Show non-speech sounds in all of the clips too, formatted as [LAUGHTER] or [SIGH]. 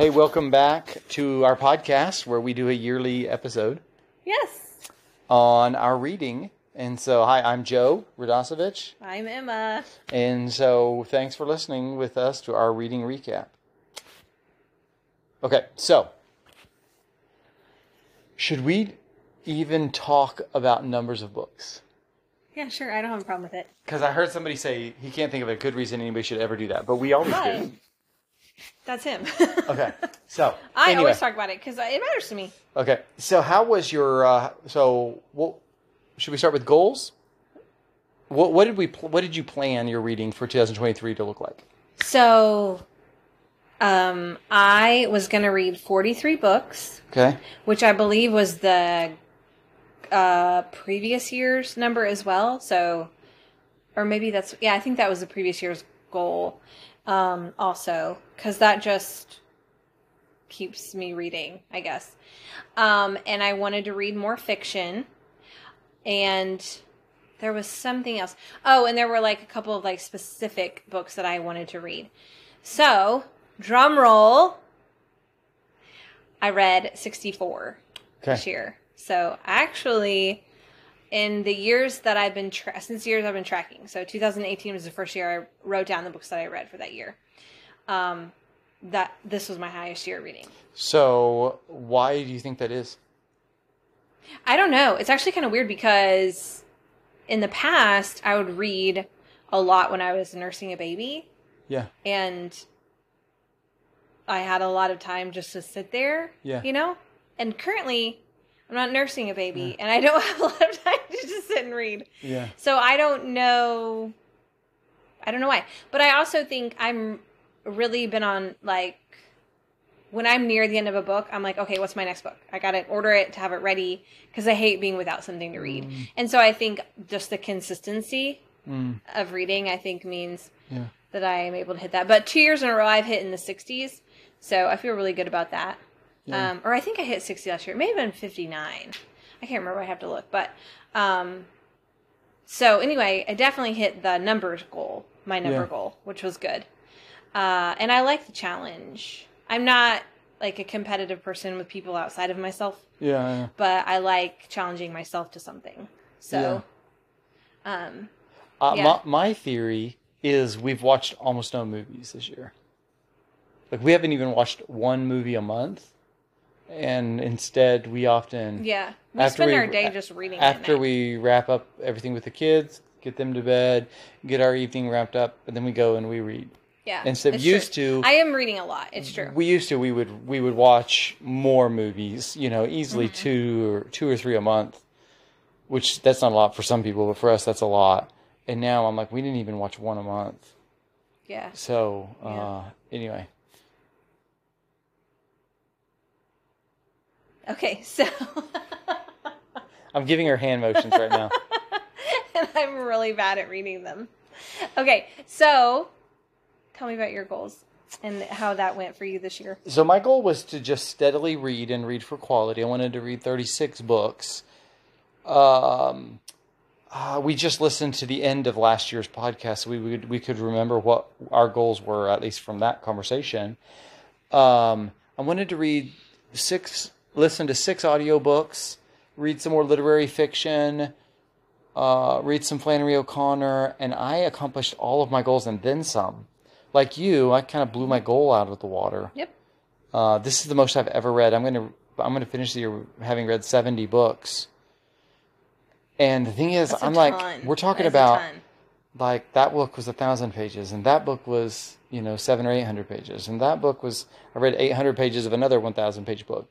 Hey, welcome back to our podcast where we do a yearly episode Yes. on our reading. And so, hi, I'm Joe Radosevich. I'm Emma. And so, thanks for listening with us to our reading recap. Okay, so, should we even talk about numbers of books? Yeah, sure. I don't have a problem with it. Because I heard somebody say he can't think of a good reason anybody should ever do that, but we always do. That's him. Okay, [LAUGHS] so I anyway. always talk about it because it matters to me. Okay, so how was your? Uh, so, what should we start with goals? What what did we pl- what did you plan your reading for 2023 to look like? So, um, I was going to read 43 books, Okay, which I believe was the uh, previous year's number as well. So, or maybe that's, yeah, I think that was the previous year's goal um, also, because that just keeps me reading, I guess. Um, and I wanted to read more fiction. And there was something else. Oh, and there were like a couple of like specific books that I wanted to read. So, drum roll. I read 64 this year. So actually, in the years that I've been tra- since years I've been tracking. So 2018 was the first year I wrote down the books that I read for that year. Um, that this was my highest year reading. so why do you think that is? I don't know. It's actually kind of weird because in the past I would read a lot when I was nursing a baby, Yeah, and I had a lot of time just to sit there. Yeah. You know? And currently I'm not nursing a baby and I don't [LAUGHS] have a lot of time to just sit and read. yeah, So I don't know I don't know why. But I also think I'm really been on like when I'm near the end of a book, I'm like, okay, what's my next book? I got to order it to have it ready because I hate being without something to read. And so I think just the consistency mm, of reading, I think means yeah. that I am able to hit that. But two years in a row, I've hit in the 60s, so I feel really good about that. Yeah. Um, or I think I hit 60 last year. It may have been 59. I can't remember. I have to look. But um, so anyway, I definitely hit the numbers goal, my number Yeah. goal, which was good. Uh, and I like the challenge. I'm not like a competitive person with people outside of myself, Yeah, yeah. but I like challenging myself to something. So, um, Uh, Yeah. my, my theory is we've watched almost no movies this year. Like we haven't even watched one movie a month, and instead we often yeah, we After spend we- our day just reading. after we wrap up everything with the kids, get them to bed, get our evening wrapped up, and then we go and we read. Yeah. Instead of used true. to, I am reading a lot. It's true. we used to we would we would watch more movies, you know, easily Mm-hmm. two or two or three a month, which that's not a lot for some people, but for us that's a lot. And now I'm like, we didn't even watch one a month. yeah. So uh, Yeah. anyway, Okay. So, [LAUGHS] I'm giving her hand motions right now. [LAUGHS] and I'm really bad at reading them. Okay. So, tell me about your goals and how that went for you this year. So my goal was to just steadily read and read for quality. I wanted to read 36 books. Um, uh, we just listened to the end of last year's podcast, so we would we could remember what our goals were at least from that conversation. Um, I wanted to read six, listen to six audiobooks, read some more literary fiction, uh, read some Flannery O'Connor, and I accomplished all of my goals and then some. Like you, I kind of blew my goal out of the water. Yep. Uh, this is the most I've ever read. I'm gonna I'm gonna finish the year having read 70 books. And the thing is, I'm like, we're talking about like that book was a thousand pages, and that book was you know seven or eight hundred pages, and that book was I read 800 pages of another 1,000 page book,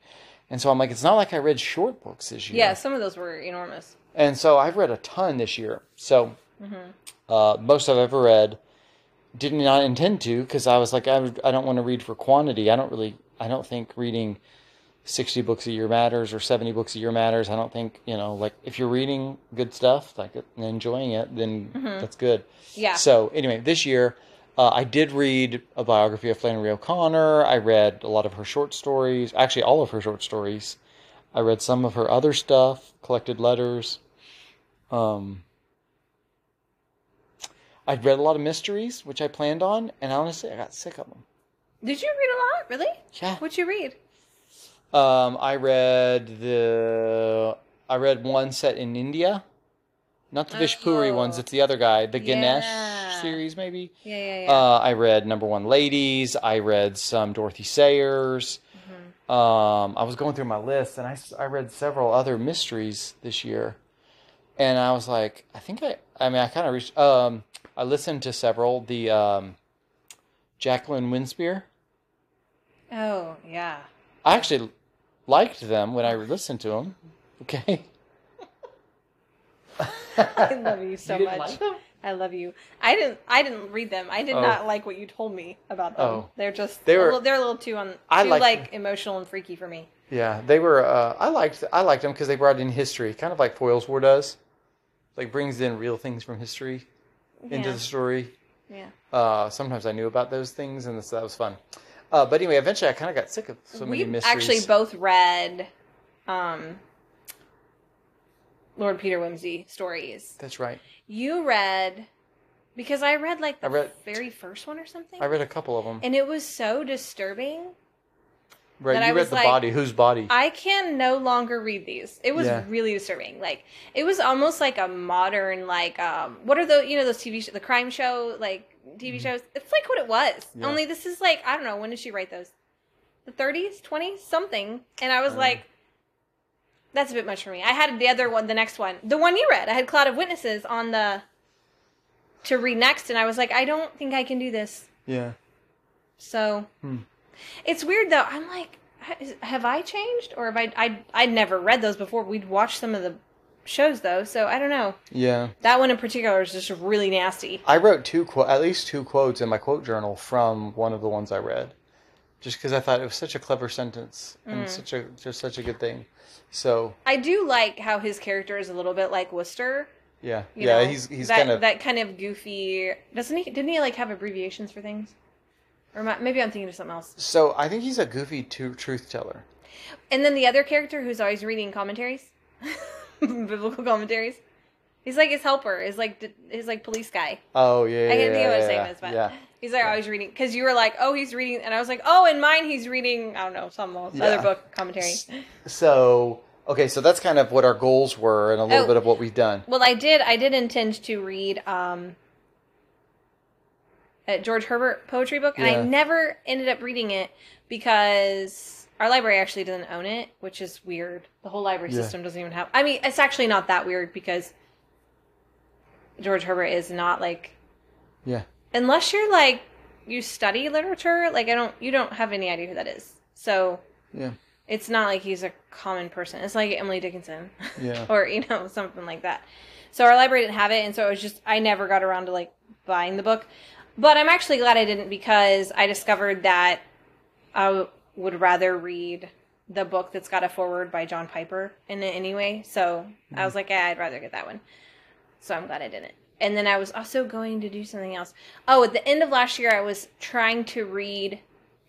and so I'm like, it's not like I read short books this year. Yeah, some of those were enormous. And so I've read a ton this year. So Mm-hmm. uh, most I've ever read. Did not intend to because I was like, I, I don't want to read for quantity. I don't really, I don't think reading 60 books a year matters or 70 books a year matters. I don't think, you know, like if you're reading good stuff, like and enjoying it, then that's good. Mm-hmm. Yeah. So anyway, this year uh, I did read a biography of Flannery O'Connor. I read a lot of her short stories, actually all of her short stories. I read some of her other stuff, collected letters. Um, I'd read a lot of mysteries, which I planned on, and honestly, I got sick of them. Did you read a lot? Really? Yeah. What'd you read? Um, I read the. I read one set in India, not the Vish Puri Oh. ones. It's the other guy, the Ganesh Yeah. Series, maybe. Yeah, yeah, yeah. Uh, I read Number One Ladies. I read some Dorothy Sayers. Mm-hmm. Um, I was going through my list, and I, I read several other mysteries this year, and I was like, I think I. I mean, I kind of reached. Um, I listened to several. The um, Jacqueline Winspear. oh, yeah. I actually liked them when I listened to them. Okay. [LAUGHS] I love you so You much. like them? I love you. I didn't. I didn't read them. I did Oh. not like what you told me about them. Oh. They're just. They were- were. They're a little too on. I too like emotional and freaky for me. Yeah, they were. Uh, I liked. I liked them because they brought in history, kind of like Foyle's War does. Like brings in real things from history into the story. Yeah. Uh, sometimes I knew about those things, and so that was fun. Uh, but anyway, eventually I kind of got sick of so many we mysteries. actually both read, um, Lord Peter Wimsey stories. That's right. You read because I read like the I read- very first one or something, I read a couple of them. and it was so disturbing. Right, that you I read was the like, body. Whose body? I can no longer read these. It was Yeah. really disturbing. Like it was almost like a modern like um what are the you know those TV sh- the crime show like TV shows. It's like what it was. Mm-hmm. Yeah. Only this is like I don't know when did she write those? The 30s, 20s, something. And I was Uh. like that's a bit much for me. I had the other one, the next one. The one you read. I had Cloud of Witnesses on the to read next and I was like I don't think I can do this. yeah. So Hmm. it's weird though. I'm like, have I changed or have I? I I'd never read those before. We'd watched some of the shows though, so I don't know. Yeah. That one in particular is just really nasty. I wrote two quote, at least two quotes in my quote journal from one of the ones I read, just because I thought it was such a clever sentence Mm. and such a just such a good thing. So I do like how his character is a little bit like Wooster. yeah, You yeah, know, he's he's that, kind of that kind of goofy. Doesn't he? Didn't he like have abbreviations for things? Or maybe I'm thinking of something else. so I think he's a goofy to, truth teller. And then the other character who's always reading commentaries, [LAUGHS] biblical commentaries. He's like his helper. Is like his like police guy. Oh yeah, yeah I can't think of what yeah, his name yeah, is, but yeah. He's like always reading because you were like, oh, he's reading, and I was like, oh, in mine he's reading, I don't know, some Yeah. other book commentary. So okay, so that's kind of what our goals were and a little Oh. bit of what we've done. Well, I did, I did intend to read um, a George Herbert poetry book, and Yeah. I never ended up reading it because our library actually doesn't own it, which is weird. The whole library Yeah. system doesn't even have. I mean, it's actually not that weird because George Herbert is not like Yeah, unless you're like you study literature like i don't you don't have any idea who that is. So yeah, it's not like he's a common person. It's like emily dickinson. Yeah. [LAUGHS] or you know something like that. So our library didn't have it and so it was just i never got around to like buying the book. But i'm actually glad i didn't because i discovered that i w- would rather read the book that's got a foreword by john piper in it anyway. So i mm-hmm. was like yeah, i'd rather get that one. So I'm glad I didn't. And then I was also going to do something else. Oh, at the end of last year, I was trying to read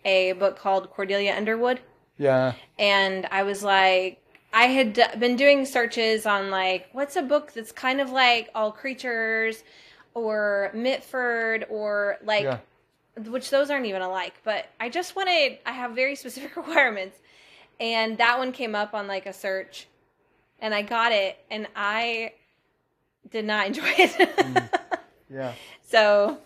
a book called Cordelia Underwood. Yeah, And I was like, I had d- been doing searches on like, what's a book that's kind of like All Creatures or Mitford or like, yeah. which those aren't even alike. But I just wanted, I have very [LAUGHS] specific requirements. And that one came up on like a search. And I got it. And I did not enjoy it. [LAUGHS] Yeah. So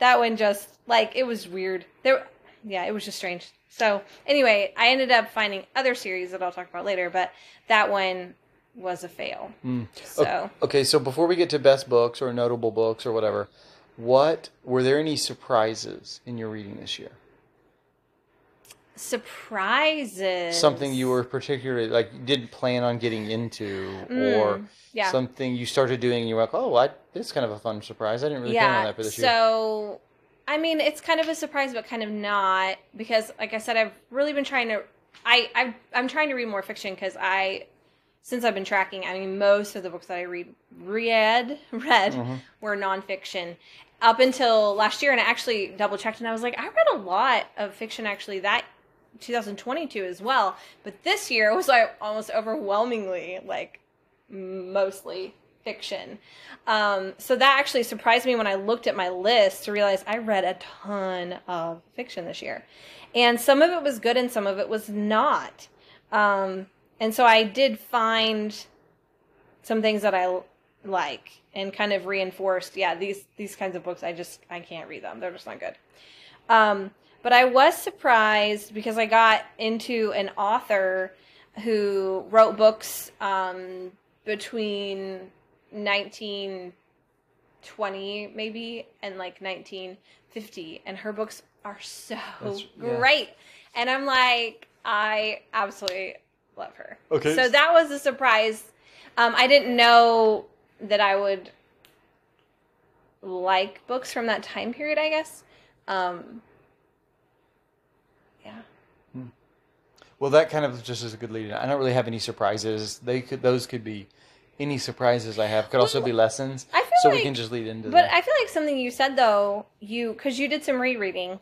that one just like it was weird. There, yeah, it was just strange. So anyway, I ended up finding other series that I'll talk about later, but that one was a fail. Mm. So Okay, so before we get to best books or notable books or whatever, what were there any surprises in your reading this year? Surprises. Something you were particularly like didn't plan on getting into, or Mm, yeah. something you started doing and you were like, "Oh, I, this is kind of a fun surprise. I didn't really plan on that for this year." So I mean, it's kind of a surprise, but kind of not because, like I said, I've really been trying to. I I've, I'm trying to read more fiction because I, since I've been tracking, I mean, most of the books that I read read [LAUGHS] read Mhm. were nonfiction up until last year, and I actually double checked, and I was like, I read a lot of fiction actually that 2022 as well, but this year was like almost overwhelmingly like mostly fiction. Um, so that actually surprised me when I looked at my list to realize I read a ton of fiction this year. and some of it was good and some of it was not. Um, and so I did find some things that I like and kind of reinforced. Yeah, these these kinds of books, I just I can't read them. They're just not good. Um, but I was surprised because I got into an author who wrote books um, between 1920 maybe and like 1950 and her books are so That's- yeah. great. And i'm like i absolutely love her. Okay. so that was a surprise. Um, i didn't know that i would like books from that time period i guess. Um, yeah Well, that kind of just is a good lead. in. I don't really have any surprises. They could those could be any surprises I have. Could also be lessons. I feel so we like- can just lead into but that. i feel like something you said though you because you did some rereading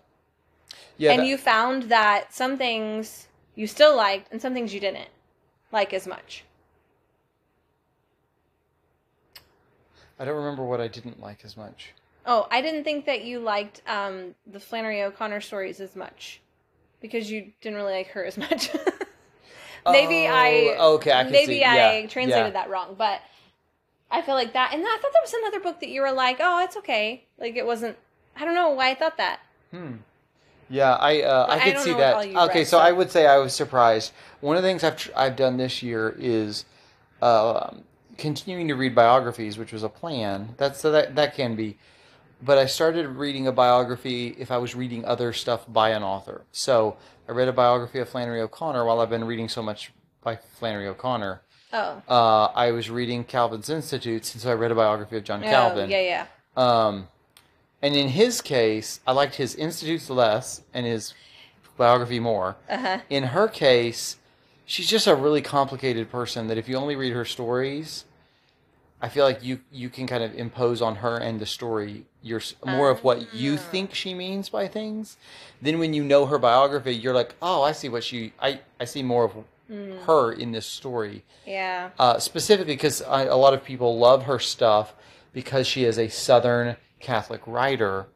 yeah, and that- you found that some things you still liked and some things you didn't like as much. I don't remember what I didn't like as much. Oh, I didn't think that you liked um, the Flannery O'Connor stories as much because you didn't really like her as [LAUGHS] much. maybe Oh, I okay, I can maybe see. I Yeah, translated yeah. that wrong, but I feel like that. And I thought there was another book that you were like, oh, it's okay. Like it wasn't. I don't know why I thought that. Hmm. Yeah, I uh, I I could don't see that. Okay, read, so so- I would say I was surprised. One of the things I've tr- I've done this year is uh, continuing to read biographies, which was a plan. That's so that that can be. But I started reading a biography if I was reading other stuff by an author. So I read a biography of Flannery O'Connor while I've been reading so much by Flannery O'Connor. Oh, Uh, I was reading Calvin's Institutes, and so I read a biography of John Calvin. oh yeah, yeah. Um, and in his case, I liked his institutes less and his biography more. Uh huh. In her case, she's just a really complicated person that if you only read her stories, I feel like you you can kind of impose on her and the story your s- more of what you Ah. think she means by things. Then when you know her biography, you're like, oh, I see what she I I see more of Mm. her in this story Yeah. uh, specifically because a lot of people love her stuff because she is a Southern Catholic writer,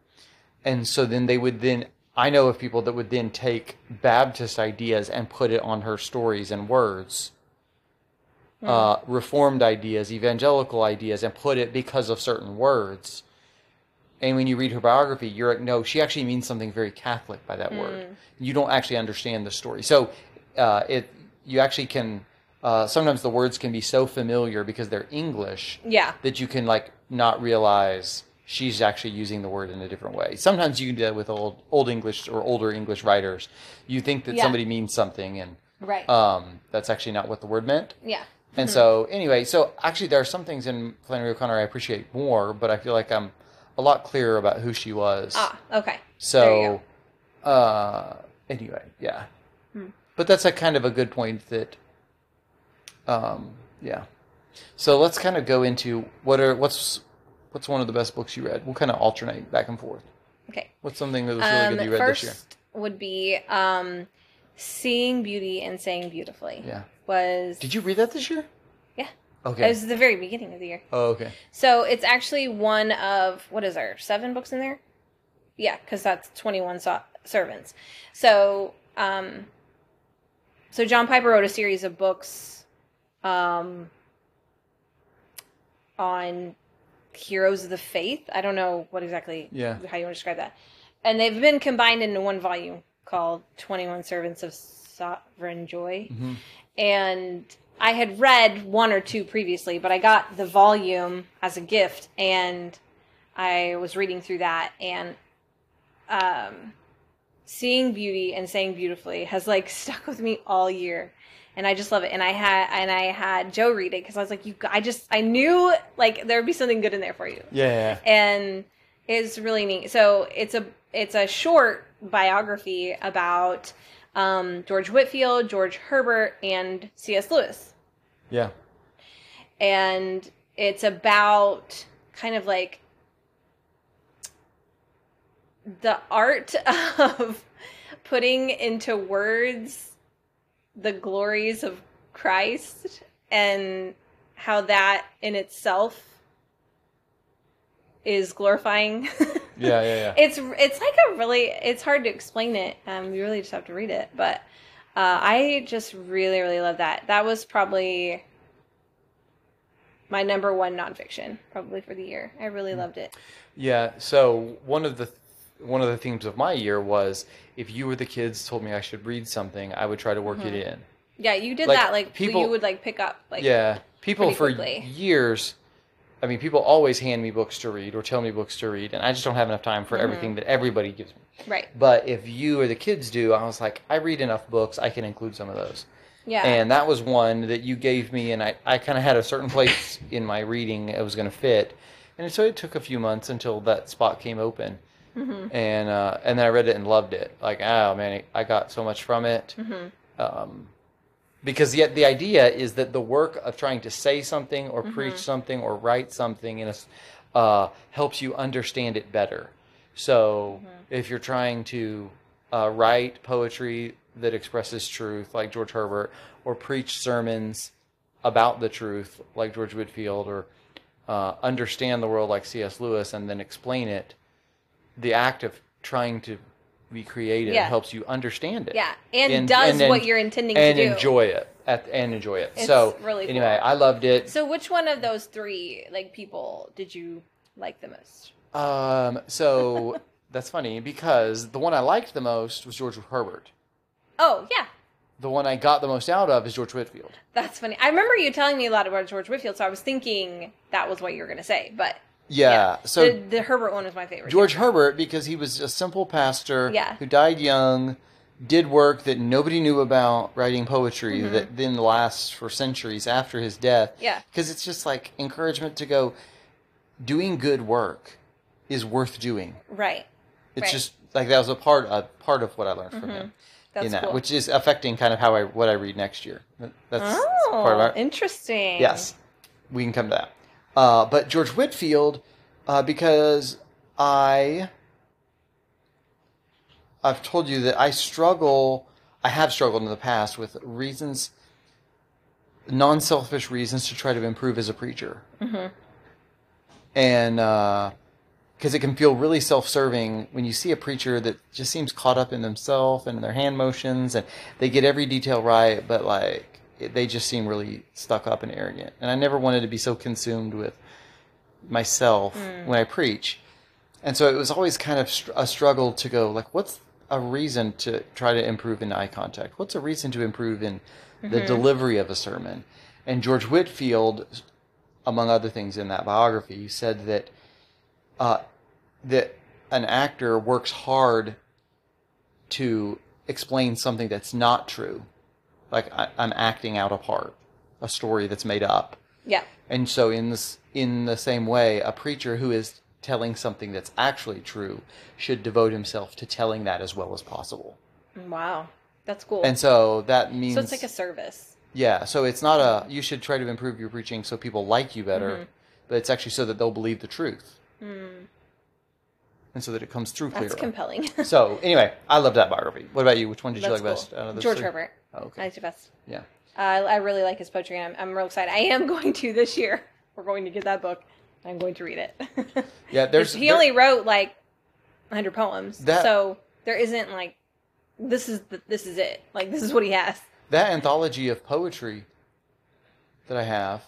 and so then they would then I know of people that would then take Baptist ideas and put it on her stories and words, uh, Reformed ideas, evangelical ideas, and put it because of certain words. And when you read her biography, you're like, no, she actually means something very Catholic by that word. You don't actually understand the story. So uh, it you actually can uh, sometimes the words can be so familiar because they're English Yeah. that you can like not realize she's actually using the word in a different way. Sometimes you can do that with old old English or older English writers. You think that Yeah. somebody means something and Right. um, that's actually not what the word meant. yeah. And so, anyway, so actually, there are some things in Flannery O'Connor I appreciate more, but I feel like I'm a lot clearer about who she was. Ah. Okay. So, uh, anyway, yeah. Hmm. But that's a kind of a good point that, um, yeah. So let's kind of go into what are what's what's one of the best books you read. We'll kind of alternate back and forth. Okay. What's something that was really Um, good you read this year? would be um, seeing beauty and saying beautifully. Yeah. Was Did you read that this year? Okay. It was the very beginning of the year. oh, okay. So it's actually one of what is there? Seven books in there? Yeah, because that's twenty-one so- servants. So, um, so John Piper wrote a series of books, um, on heroes of the faith. I don't know what exactly Yeah. how you want to describe that, and they've been combined into one volume called Twenty One Servants of Sovereign Joy Mhm. and I had read one or two previously, but I got the volume as a gift, and I was reading through that, and um, seeing beauty and saying beautifully has like [LAUGHS] stuck with me all year, and I just love it. And I had and I had Joe read it because I was like, you, I just I knew like there would be something good in there for you Yeah. and it's really neat. So it's a it's a short biography about um, George Whitefield, George Herbert, and C.S. Lewis, Yeah. and it's about kind of like the art [LAUGHS] of putting into words the glories of Christ and how that in itself is glorifying [LAUGHS] Yeah, yeah, yeah. [LAUGHS] It's it's like a really it's hard to explain it. Um, you really just have to read it. But uh, I just really really love that. That was probably my number one nonfiction probably for the year. I Hmm. really loved it. Yeah. So one of the one of the themes of my year was if you or the kids told me I should read something, I would try to work Mm-hmm. it in. Yeah, you did Like, that. Like people- you would like pick up like yeah. People for quickly. years. I mean, people always hand me books to read or tell me books to read, and I just don't have enough time for Mm-hmm. everything that everybody gives me. right. But if you or the kids do, I was like, I read enough books, I can include some of those. Yeah. And that was one that you gave me, and I, I kind of had a certain place in my reading it was going to fit. And so it took a few months until that spot came open. Mm-hmm. And uh, and then I read it and loved it. Like, oh man, I got so much from it. Mm-hmm. Um, because yet the idea is that the work of trying to say something or Mm-hmm. preach something or write something in a, uh, helps you understand it better. So Mm-hmm. if you're trying to uh, write poetry that expresses truth, like George Herbert, or preach sermons about the truth, like George Whitefield, or uh, understand the world like C.S. Lewis, and then explain it, the act of trying to be creative Yeah. helps you understand it yeah, and, and- does and what you're intending and to do. And enjoy it at, and enjoy it. It's so really anyway. I loved it. So, which one of those three like people did you like the most? Um, so [LAUGHS] that's funny because the one I liked the most was George Herbert. Oh yeah, The one I got the most out of is George Whitefield. that's funny. I remember you telling me a lot about George Whitefield, so I was thinking that was what you were going to say. But Yeah. So the, the Herbert one was my favorite. George Herbert because he was a simple pastor Yeah. who died young, did work that nobody knew about, writing poetry that then lasts for centuries after his death. Mm-hmm. Yeah. Because it's just like encouragement to go, doing good work is worth doing. right. It's Right. just like that was a part a part of what I learned from him That's in that, cool. which is affecting kind of how I what I read next year. That- That's, that's oh, part of our interesting. yes. We can come to that. Uh, but George Whitefield, uh, because I I've told you that I struggle. I have struggled in the past with reasons, non-selfish reasons to try to improve as a preacher, mm-hmm. and because it can feel really self-serving when you see a preacher that just seems caught up in themselves and in their hand motions, and they get every detail right, but like it, they just seem really stuck up and arrogant. And I never wanted to be so consumed with myself when I preach. And so it was always kind of str- a struggle to go like, what's a reason to try to improve in eye contact? What's a reason to improve in the delivery of a sermon? And George Whitefield, among other things in that biography, said that uh, that an actor works hard to explain something that's not true, like I, I'm acting out a part, a story that's made up. Yeah. And so in this in the same way, a preacher who is telling something that's actually true should devote himself to telling that as well as possible. Wow. That's cool. And so that means so it's like a service. yeah, so it's not a you should try to improve your preaching so people like you better, Mm-hmm. but it's actually so that they'll believe the truth. And so that it comes through clearly. That's compelling. so anyway, I love that biography. What about you? Which one did you That's like best cool. out of the George three? Herbert. I okay. it best. Yeah. Uh, I really like his poetry, and I'm, I'm real excited. I am [LAUGHS] going to this year. We're going to get that book. I'm going to read it. Yeah, [LAUGHS] there's he there- only wrote like 100 poems, That- so there isn't like this is the, this is it. Like this is what he has. that anthology of poetry that I have,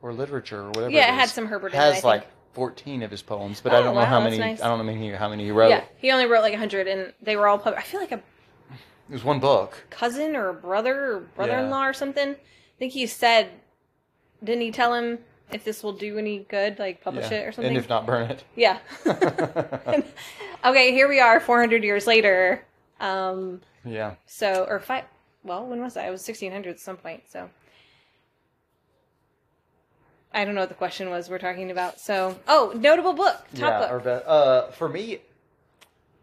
or literature, or whatever. Yeah, it is, had some Herbert it, Has I think. like fourteen of his poems, but I Oh, don't know wow, how many. nice. I don't know how many, how many he wrote. Yeah, he only wrote like 100, and they were all. Pub- I feel like a It was one book. cousin or brother or brother-in-law or something. I think he said, didn't he tell him if this will do any good, like publish Yeah. it or something? And if not, burn it. Yeah. [LAUGHS] [LAUGHS] okay, here we are, 400 years later. Um, yeah. so, or five. Well, when was that? It was 1600 at some point. So, I don't know what the question was we're talking about. So, oh, notable book, top yeah. Book. uh, for me,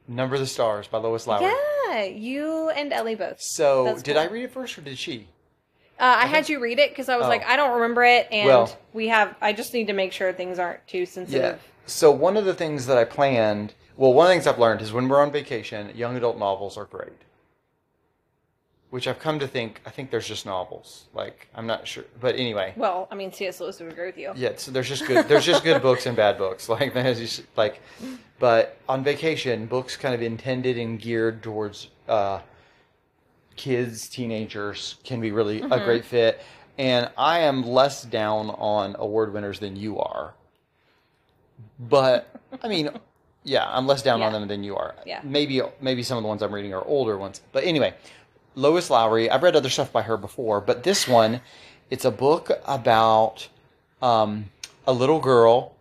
Number of the Stars by Lois Lowry. Yeah, you and Ellie both. So That's did cool. I read it first or did she? Uh, I had you read it because I was Oh. like, I don't remember it, and Well- we have. I just need to make sure things aren't too sensitive. Yeah. sensitive. So one of the things that I planned, well, one of the things I've learned is when we're on vacation, young adult novels are great. Which I've come to think I think there's just novels. Like I'm not sure, but anyway. Well, I mean, C.S. Lewis would agree with you. Yeah, so there's just good there's just good [LAUGHS] books and bad books. Like there's just, like but on vacation, books kind of intended and geared towards uh, kids, teenagers can be really a great fit. And I am less down on award winners than you are. But I mean, yeah, I'm less down on them than you are. Yeah. Maybe maybe some of the ones I'm reading are older ones. But anyway, Lois Lowry, I've read other stuff by her before, but this one, it's a book about um, a little girl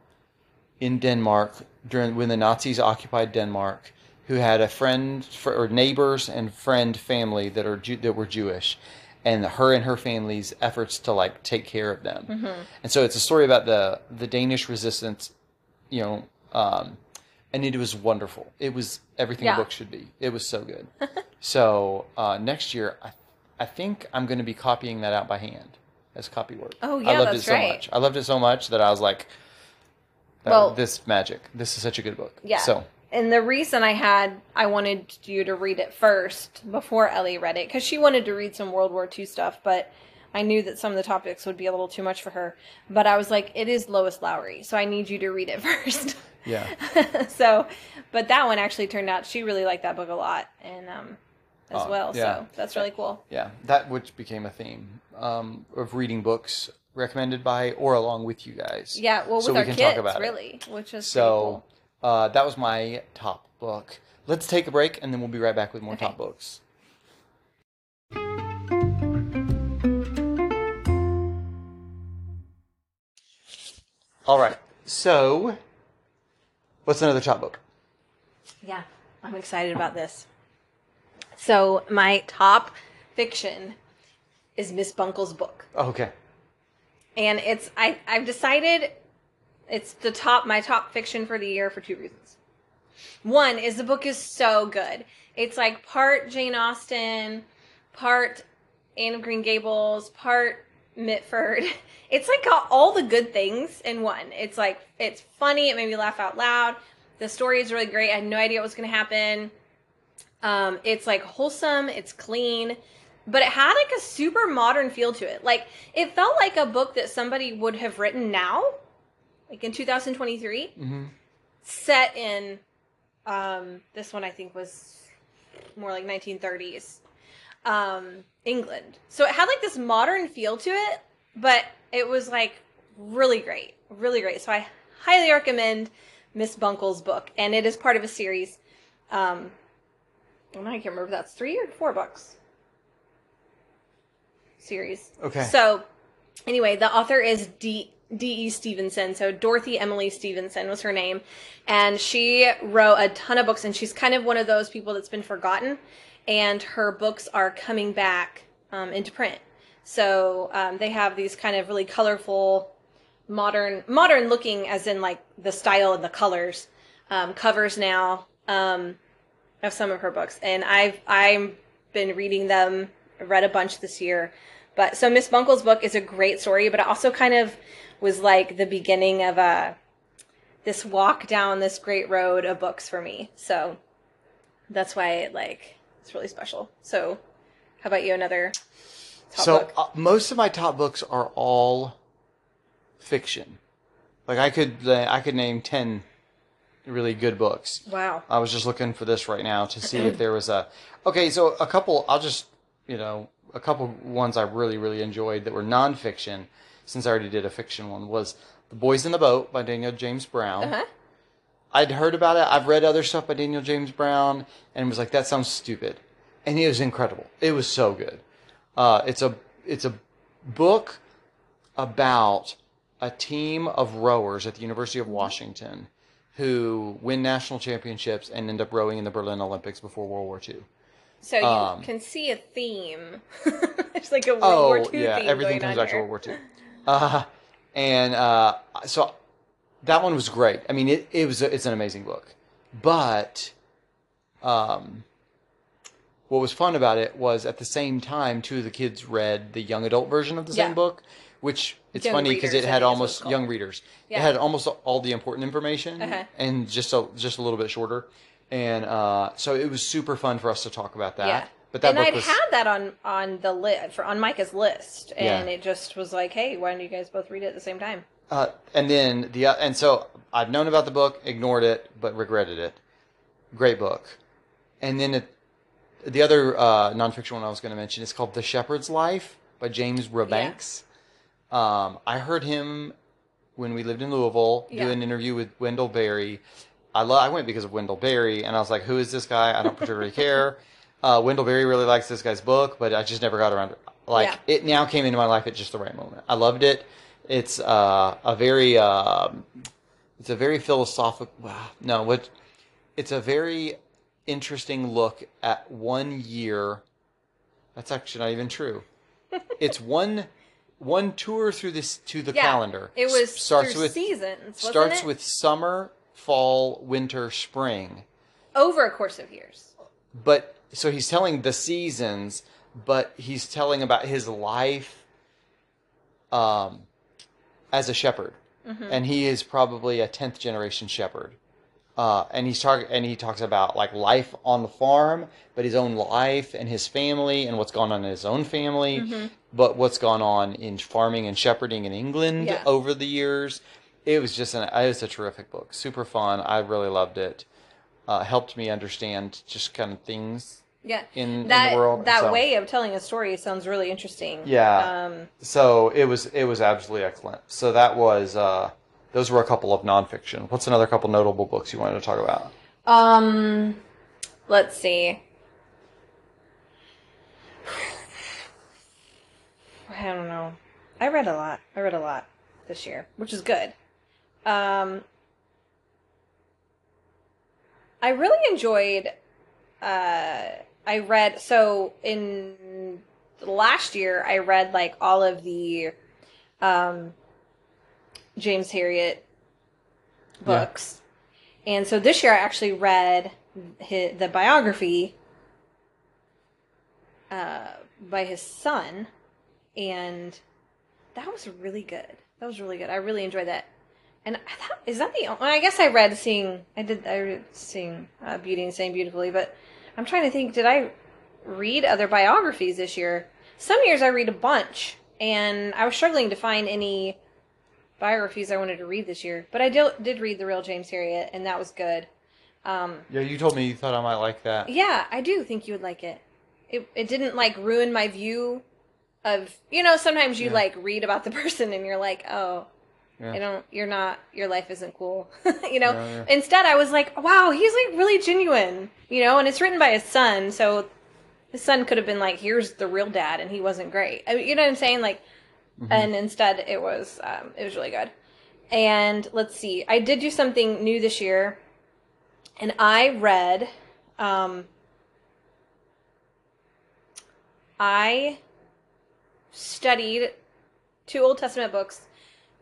in Denmark during when the Nazis occupied Denmark, who had a friend fr- or neighbors and friend family that are that were Jewish, and her and her family's efforts to like take care of them. And so it's a story about the the Danish resistance, you know, um, and it was wonderful. It was everything Yeah. a book should be. It was so good. [LAUGHS] so uh, next year, I, I think I'm going to be copying that out by hand as copy work. Oh, I loved that's it so right. much. I loved it so much that I was like, Well- this magic. This is such a good book. Yeah. So And the reason I had I wanted you to read it first before Ellie read it because she wanted to read some World War II stuff, but I knew that some of the topics would be a little too much for her. But I was like, it is Lois Lowry, so I need you to read it [LAUGHS] first. yeah, [LAUGHS] so, but that one actually turned out she really liked that book a lot, and um, as Oh, well. yeah. So that's really cool. yeah. That which became a theme um, of reading books recommended by or along with you guys. Yeah, well, with So we our can kids, talk about it. really, which is So cool. uh, that was my top book. Let's take a break and then we'll be right back with more Okay. top books. All right. So, what's another top book? Yeah, I'm excited about this. So my top fiction is Miss Buncle's book. Oh, okay. and it's I I've decided it's the top my top fiction for the year for two reasons. One is the book is so good. It's like part Jane Austen, part Anne of Green Gables, part Mitford. [LAUGHS] It's like got all the good things in one. It's like it's funny. It made me laugh out loud. The story is really great. I had no idea what was going to happen. Um, it's like wholesome. It's clean but it had like a super modern feel to it. Like it felt like a book that somebody would have written now, like in 2023, Mm-hmm. set in um this one I think was more like 1930s um England. So it had like this modern feel to it, but it was like really great. Really great. So I highly recommend Miss Buncle's book and it is part of a series. Um I can't remember if that's 3 or 4 books series. Okay. So, anyway, the author is D. D.E. Stevenson. So, Dorothy Emily Stevenson was her name. And she wrote a ton of books, and she's kind of one of those people that's been forgotten. And her books are coming back um, into print. So, um, they have these kind of really colorful, modern, modern looking, as in like the style and the colors, um, covers now. Um, of some of her books, and I've I've been reading them. Read a bunch this year, but so Miss Buncle's book is a great story, but it also kind of was like the beginning of a this walk down this great road of books for me. So that's why like it's really special. So how about you? Another top so book? uh, most of my top books are all fiction. Like I could uh, I could name ten really good books. Wow. I was just looking for this right now to see if there was a. Okay, so a couple. I'll just you know a couple ones I really really enjoyed that were nonfiction. Since I already did a fiction one, was The Boys in the Boat by Daniel James Brown. Uh-huh. I'd heard about it. I've read other stuff by Daniel James Brown, and was like, that sounds stupid, and it was incredible. It was so good. Uh, it's a it's a book about a team of rowers at the University of Washington who win national championships and end up rowing in the Berlin Olympics before World War II. So you um, can see a theme. [LAUGHS] it's like a World Oh War II theme. yeah, theme everything comes back to. World War II. Uh, and uh, so that one was great. I mean, it, it was a, it's an amazing book, but um, what was fun about it was at the same time, two of the kids read the young adult version of the Yeah. same book, which it's Young funny because readers, it I had think is what almost called. young readers. Yeah. It had almost all the important information Uh-huh. and just a, just a little bit shorter. And uh, so it was super fun for us to talk about that. Yeah. But that and book I'd was had that on on the list for on Micah's list, and Yeah. it just was like, hey, why don't you guys both read it at the same time? Uh, and then the and so I've known about the book, ignored it, but regretted it. Great book. And then it, the other uh, nonfiction one I was going to mention is called The Shepherd's Life by James Rebanks. Um, I heard him when we lived in Louisville Yeah. do an interview with Wendell Berry. I lo- I went because of Wendell Berry, and I was like, "Who is this guy? I don't particularly care." [LAUGHS] Uh, Wendell Berry really likes this guy's book, but I just never got around to it. Like Yeah. it now came into my life at just the right moment. I loved it. It's uh, a very um it's a very philosophical. Wow, no, what? It's a very interesting look at one year. That's actually not even true. [LAUGHS] it's one one tour through this to the Yeah, calendar. It was starts with seasons. Starts it? with summer, fall, winter, spring. over a course of years. But so he's telling the seasons, but he's telling about his life um, as a shepherd, Mm-hmm. and he is probably a tenth generation shepherd. Uh, and he's talk and he talks about like life on the farm, but his own life and his family and what's gone on in his own family, Mm-hmm. but what's gone on in farming and shepherding in England Yeah. over the years. It was just an it was a terrific book, super fun. I really loved it. Uh, helped me understand just kind of things Yeah, in, in that the world. that so, way of telling a story sounds really interesting. Yeah. Um, So it was it was absolutely excellent. So that was uh, those were a couple of nonfiction. What's another couple notable books you wanted to talk about? um, let's see. [SIGHS] I don't know. I read a lot. I read a lot this year, which is good. Um, I really enjoyed. Uh, I read so in last year. I read like all of the um, James Herriot books, and so this year I actually read his, the biography uh, by his son, and that was really good. That was really good. I really enjoyed that. And I thought, is that the? Well, I guess I read "Seeing." I did. I read "Seeing uh, Beauty and Saying Beautifully," but I'm trying to think. Did I read other biographies this year? Some years I read a bunch, and I was struggling to find any biographies I wanted to read this year. But I did, did read the real James Herriot, and that was good. Um, Yeah, you told me you thought I might like that. yeah, I do think you would like it. It it didn't like ruin my view of you know sometimes you Yeah. like read about the [LAUGHS] person and you're like oh Yeah. I don't you're not your life isn't cool [LAUGHS] you know Yeah, yeah. instead I was like wow he's like really genuine you know and it's written by his son so his son could have been like here's the real dad and he wasn't great I mean, you know what I'm saying like Mm-hmm. and instead it was um, it was really good and let's see I did do something new this year and I read um, I studied two Old Testament books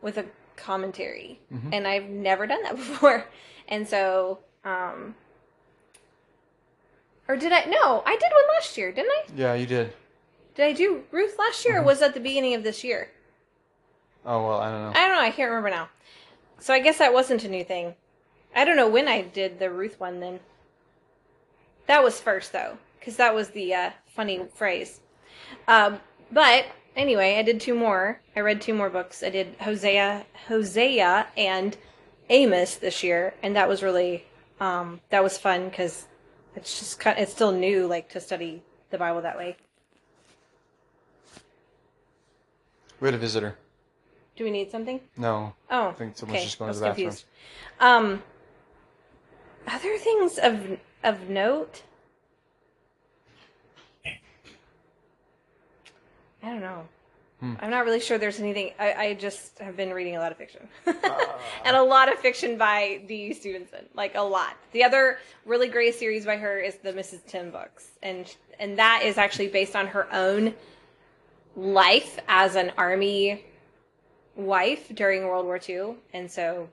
with a commentary, Mhm. and I've never done that [LAUGHS] before. And so, um, or did I? No, I did one last year, didn't I? Yeah, you did. Did I do Ruth last year, or was that the beginning of this year? Oh well, I don't know. I don't know. I can't remember now. So I guess that wasn't a new thing. I don't know when I did the Ruth one then. That was first though, because that was the uh, funny phrase. Um, but anyway, I did two more. I read two more books. I did Hosea, Hosea, and Amos this year, and that was really um, that was fun because it's just kind of, it's still new, like to study the Bible that way. We had a visitor. Do we need something? No, Oh, I think someone's okay. just going I to was the bathroom. Um, other things of of note. I don't know. Hmm. I'm not really sure there's anything. I, I just have been reading a lot of fiction, Ah. [LAUGHS] and a lot of fiction by D. Stevenson, like a lot. The other really great series by her is the Mrs. Tim books, and and that is actually based on her own life as an army wife during World War II, and so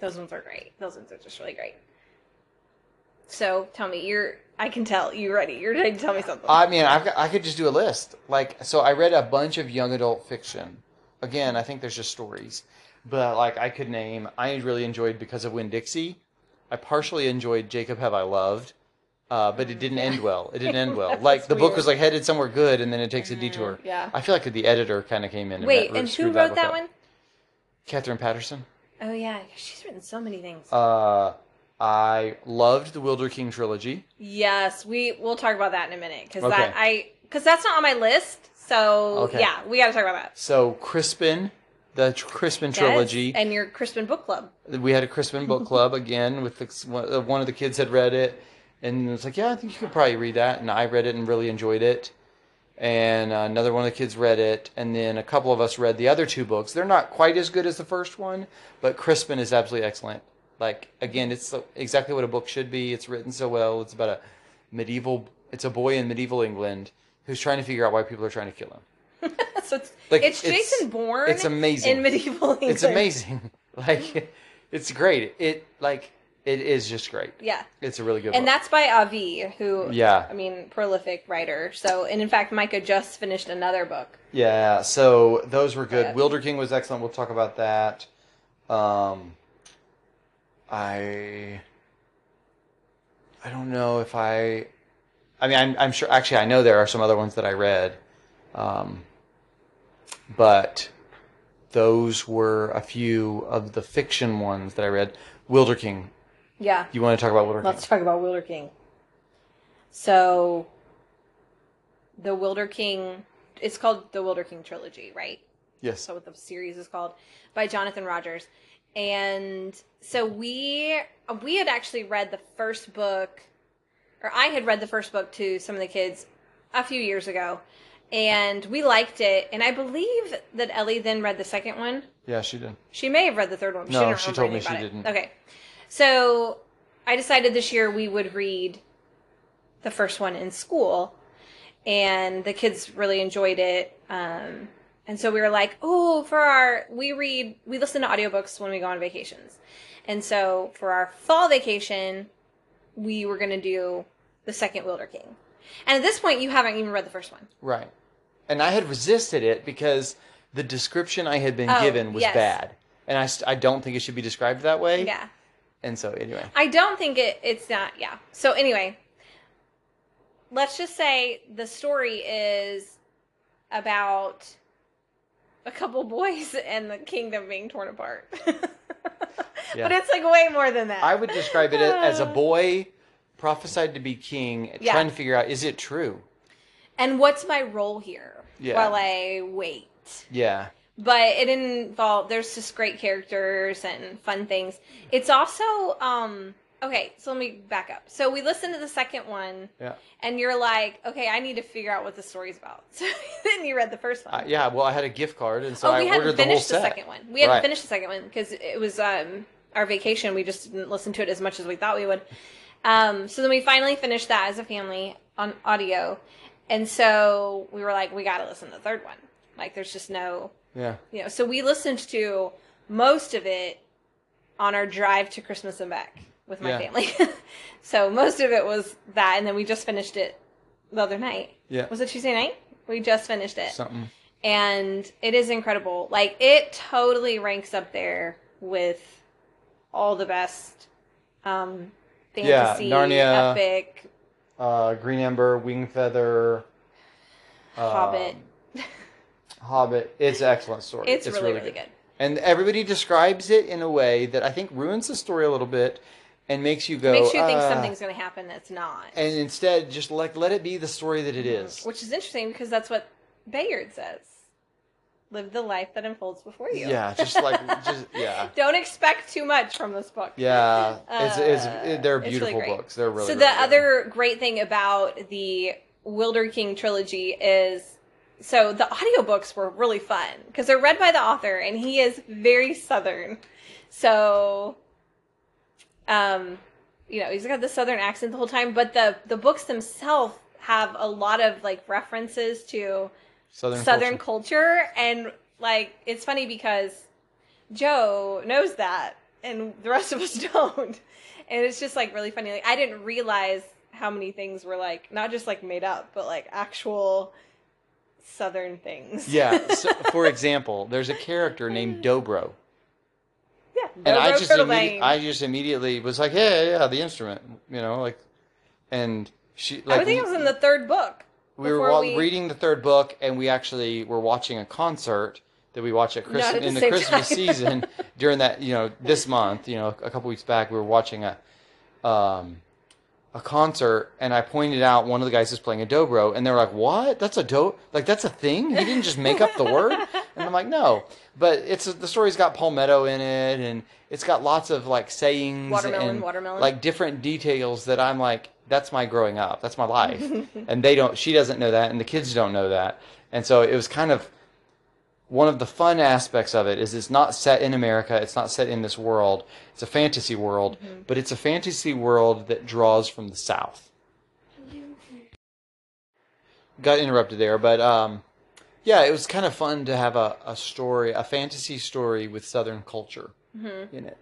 those ones are great. Those ones are just really great. So tell me, you're. I can tell you ready. You're ready to tell me something. I mean, I've got, I could just do a list. Like, so I read a bunch of young adult fiction. Again, I think there's just stories, but like I could name. I really enjoyed because of Winn Dixie. I partially enjoyed Jacob Have I Loved, Uh, but it didn't end well. It didn't end well. [LAUGHS] Like the book was like headed somewhere good, and then it takes a detour. yeah. I feel like the editor kind of came in. And Wait, met- and who wrote book that one? Katherine Paterson. Oh yeah, she's written so many things. Uh, I loved the Wilder King trilogy. yes, we we'll talk about that in a minute because Okay. that I because that's not on my list. So Okay. yeah, we got to talk about that. So Crispin, the Crispin trilogy. Yes, and your Crispin book club. we had a Crispin book club again with the, one of the kids had read it and it was like yeah i think you could probably read that and i read it and really enjoyed it and uh, another one of the kids read it and then a couple of us read the other two books they're not quite as good as the first one but crispin is absolutely excellent like again it's exactly what a book should be it's written so well it's about a medieval it's a boy in medieval england who's trying to figure out why people are trying to kill him [LAUGHS] so it's Like, it's it's- Jason Bourne. it's amazing. in medieval England. it's amazing [LAUGHS] like it's great it like it is just great Yeah. it's a really good And book. that's by Avi, who Yeah. I mean, prolific writer. So, and in fact, Micah just finished another book. Yeah, so those were good. Yeah. Wilder King was excellent. We'll talk about that. Um, I I don't know if I. I mean, I'm, I'm sure. Actually, I know there are some other ones that I read, um, but those were a few of the fiction ones that I read. Wilder King. Yeah. You want to talk about Wilder King? Let's King? talk about Wilder King. So, the Wilder King, it's called the Wilder King trilogy, right? Yes. so what the series is called by Jonathan Rogers. And so we we had actually read the first book or I had read the first book to some of the kids a few years ago and we liked it and I believe that Ellie then read the second one. Yeah, she did. She may have read the third one. No, didn't she told me she it. didn't. Okay. So I decided this year we would read the first one in school and the kids really enjoyed it. Um, and so we were like, oh, for our, we read, we listen to audiobooks when we go on vacations. And so for our fall vacation, we were going to do the second Wilder King. And at this point, you haven't even read the first one. Right. And I had resisted it because the description I had been Oh, given was yes. bad. And I, I don't think it should be described that way. Yeah. And so, anyway. I don't think it. It's not. Yeah. So anyway, let's just say the story is about a couple boys [LAUGHS] and the kingdom being torn apart. [LAUGHS] Yeah. But it's like way more than that. I would describe it as a [LAUGHS] boy prophesied to be king, Yeah. trying to figure out is it true? and what's my role here Yeah. while I wait? Yeah. but it involved there's just great characters and fun things it's also um okay so let me back up so we listened to the second one Yeah. and you're like okay i need to figure out what the story's about [LAUGHS] so then you read the first one Uh, yeah. Well, I had a gift card, and so oh I we hadn't ordered the whole finished the, second one we hadn't Right. finished the second one because it was um our vacation we just didn't listen to it as much as we thought we would um so then we finally finished that as a family on audio and so we were like we gotta listen to the third one like there's just no Yeah. you know, so we listened to most of it on our drive to Christmas and back with my Yeah. family. [LAUGHS] so most of it was that, and then we just finished it the other night. Yeah. Was it Tuesday night? We just finished it, Something. and it is incredible. Like it totally ranks up there with all the best um, Yeah, fantasy, Narnia, epic, Uh, Green Ember, Wing Feather, Hobbit. um, Hobbit. [LAUGHS] It's an excellent story. It's, really, really good. And everybody describes it in a way that I think ruins the story a little bit and makes you go. Makes you think "Ah," something's going to happen that's not. And instead, just like let it be the story that it is. Which is interesting because that's what Bayard says. Live the life that unfolds before you. Yeah, just like [LAUGHS] just yeah, Don't expect too much from this book. yeah. It's, it's Uh, it, they're it's really beautiful books. They're really. so really the other great thing about the Wilder King trilogy is so the audiobooks were really fun because they're read by the author and he is very southern. So um you know, he's got the southern accent the whole time, but the the books themselves have a lot of like references to southern, southern culture. culture. And like it's funny because joe knows that and the rest of us [LAUGHS] don't. And it's just like really funny. Like i didn't realize how many things were like not just like made up but like actual southern things. Yeah. [LAUGHS] So, for example, there's a character named [LAUGHS] Dobro, yeah and I just Bane. I just immediately was like, yeah, yeah, yeah, the instrument, you know, like, and she I like would think it was in the third book. we were wa- we- reading the third book, and we actually were watching a concert that we watch at Christmas at the in the Christmas time. season [LAUGHS] during that you know this month you know a couple weeks back we were watching a um a concert and I pointed out one of the guys is playing a dobro and they were like what that's a do like that's a thing he didn't just make up the word [LAUGHS] and I'm like no but it's the story's got palmetto in it and it's got lots of like sayings Watermelon, and watermelon. like different details that I'm like that's my growing up that's my life [LAUGHS] and they don't she doesn't know that and the kids don't know that and so it was kind of one of the fun aspects of it is it's not set in America. It's not set in this world. It's a fantasy world, but it's a fantasy world that draws from the South. Got interrupted there, but um, yeah, it was kind of fun to have a, a story, a fantasy story with Southern culture in it.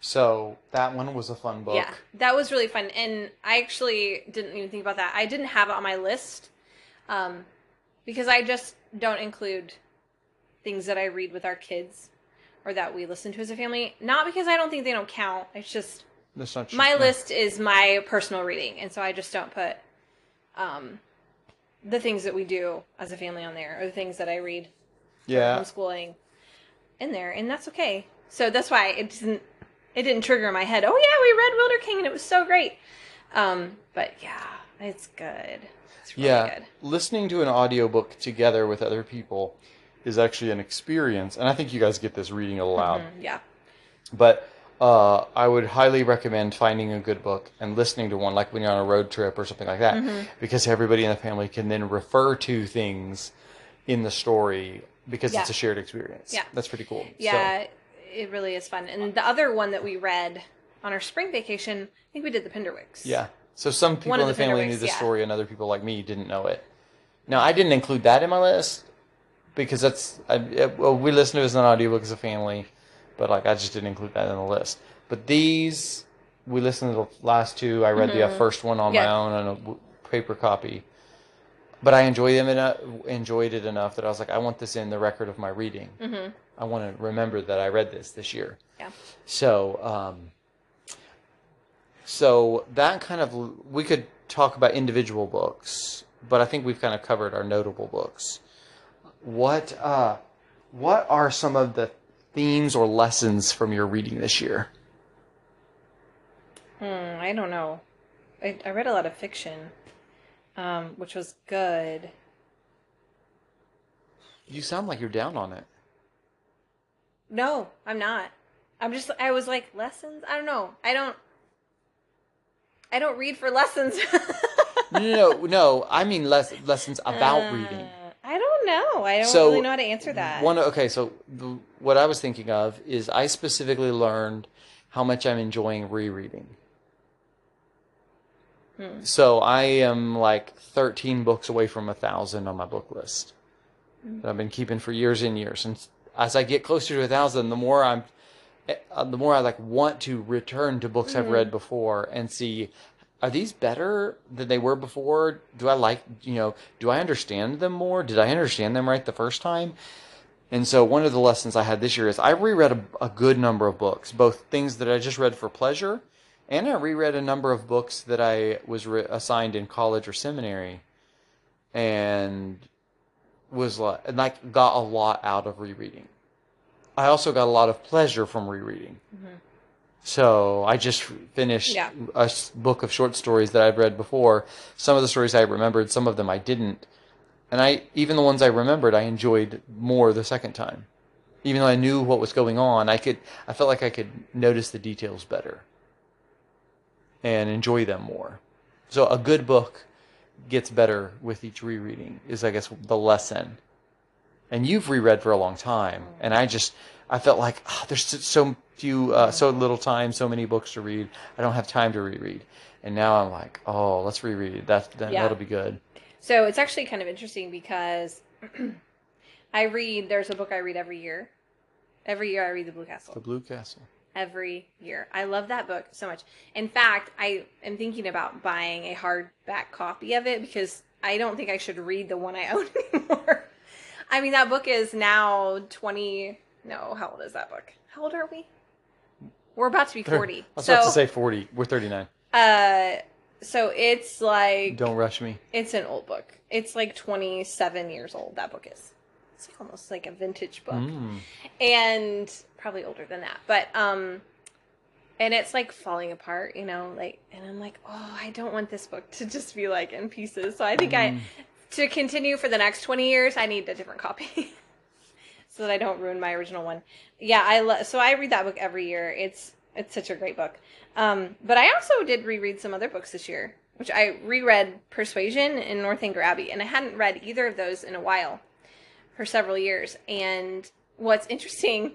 So that one was a fun book. Yeah, that was really fun, and I actually didn't even think about that. I didn't have it on my list, um, because I just don't include things that I read with our kids or that we listen to as a family. Not because I don't think they don't count. It's just That's not true. my list is my personal reading, and so I just don't put um, the things that we do as a family on there or the things that I read Yeah, homeschooling in there, and that's okay. So that's why it didn't it didn't trigger my head. Oh yeah, we read Wilder King and it was so great. Um, but yeah, it's good. It's really yeah. good. Listening to an audiobook together with other people is actually an experience, and I think you guys get this reading it aloud. Mm, yeah. But uh, I would highly recommend finding a good book and listening to one, like when you're on a road trip or something like that, Mm-hmm. because everybody in the family can then refer to things in the story because Yeah. it's a shared experience. Yeah. that's pretty cool. Yeah, it really is fun. And the other one that we read on our spring vacation, I think we did the Penderwicks. Yeah. So some people One in the the family knew the yeah. story, and other people like me didn't know it. Now I didn't include that in my list because that's I, it, well, we listened to it as an audiobook as a family, but like I just didn't include that in the list. But these we listened to the last two. I read the uh, first one on my Mm-hmm. Own on a w- paper copy, but I enjoyed them enough, enjoyed it enough that I was like, I want this in the record of my reading. Mm-hmm. I want to remember that I read this this year. Yeah. So, um, so that kind of we could talk about individual books, but I think we've kind of covered our notable books. What uh, what are some of the themes or lessons from your reading this year? Hmm, I don't know. I, I read a lot of fiction, um, which was good. You sound like you're down on it. No, I'm not. I'm just I was like lessons? I don't know. I don't I don't read for lessons. No, no, no. I mean less lessons about reading. Uh, I don't know. I don't So, really know how to answer that. One okay, so the, what I was thinking of is I specifically learned how much I'm enjoying rereading. Hmm. So I am like 13 books away from a thousand on my book list Hmm. that I've been keeping for years and years. And as I get closer to a thousand, the more I'm, uh, the more I like want to return to books I've Hmm. read before and see, are these better than they were before? Do I like, you know, do I understand them more? Did I understand them right the first time? And so one of the lessons I had this year is I reread a, a good number of books, both things that I just read for pleasure, and I reread a number of books that I was re- assigned in college or seminary, and was like, and like got a lot out of rereading. I also got a lot of pleasure from rereading. Mm-hmm. So I just finished Yeah. a book of short stories that I'd read before. Some of the stories I remembered, some of them I didn't. And I even the ones I remembered I enjoyed more the second time. Even though I knew what was going on, I could I felt like I could notice the details better and enjoy them more. So a good book gets better with each rereading is I guess the lesson. And you've reread for a long time and I just I felt like ah, there's so- few uh, so little time, so many books to read. I don't have time to reread. And now I'm like, oh, let's reread. That, that Yeah. that'll be good. So it's actually kind of interesting because [CLEARS THROAT] I read, there's a book I read every year. Every year I read The Blue Castle. The Blue Castle. Every year. I love that book so much. In fact, I am thinking about buying a hardback copy of it because I don't think I should read the one I [LAUGHS] own anymore. I mean, that book is now 20. No, how old is that book? How old are we? We're about to be 40. I was so, about to say 40. We're 39. uh, so it's like Don't rush me. it's an old book. It's like 27 years old. That book is. It's like almost like a vintage book, Mm. and probably older than that. But um, and it's like falling apart, you know. Like, and I'm like, oh, I don't want this book to just be like in pieces. So I think I to continue for the next 20 years, I need a different copy. [LAUGHS] so that I don't ruin my original one. Yeah, I lo- so I read that book every year. It's it's such a great book. Um, but I also did reread some other books this year, which I reread Persuasion and Northanger Abbey, and I hadn't read either of those in a while, for several years. And what's interesting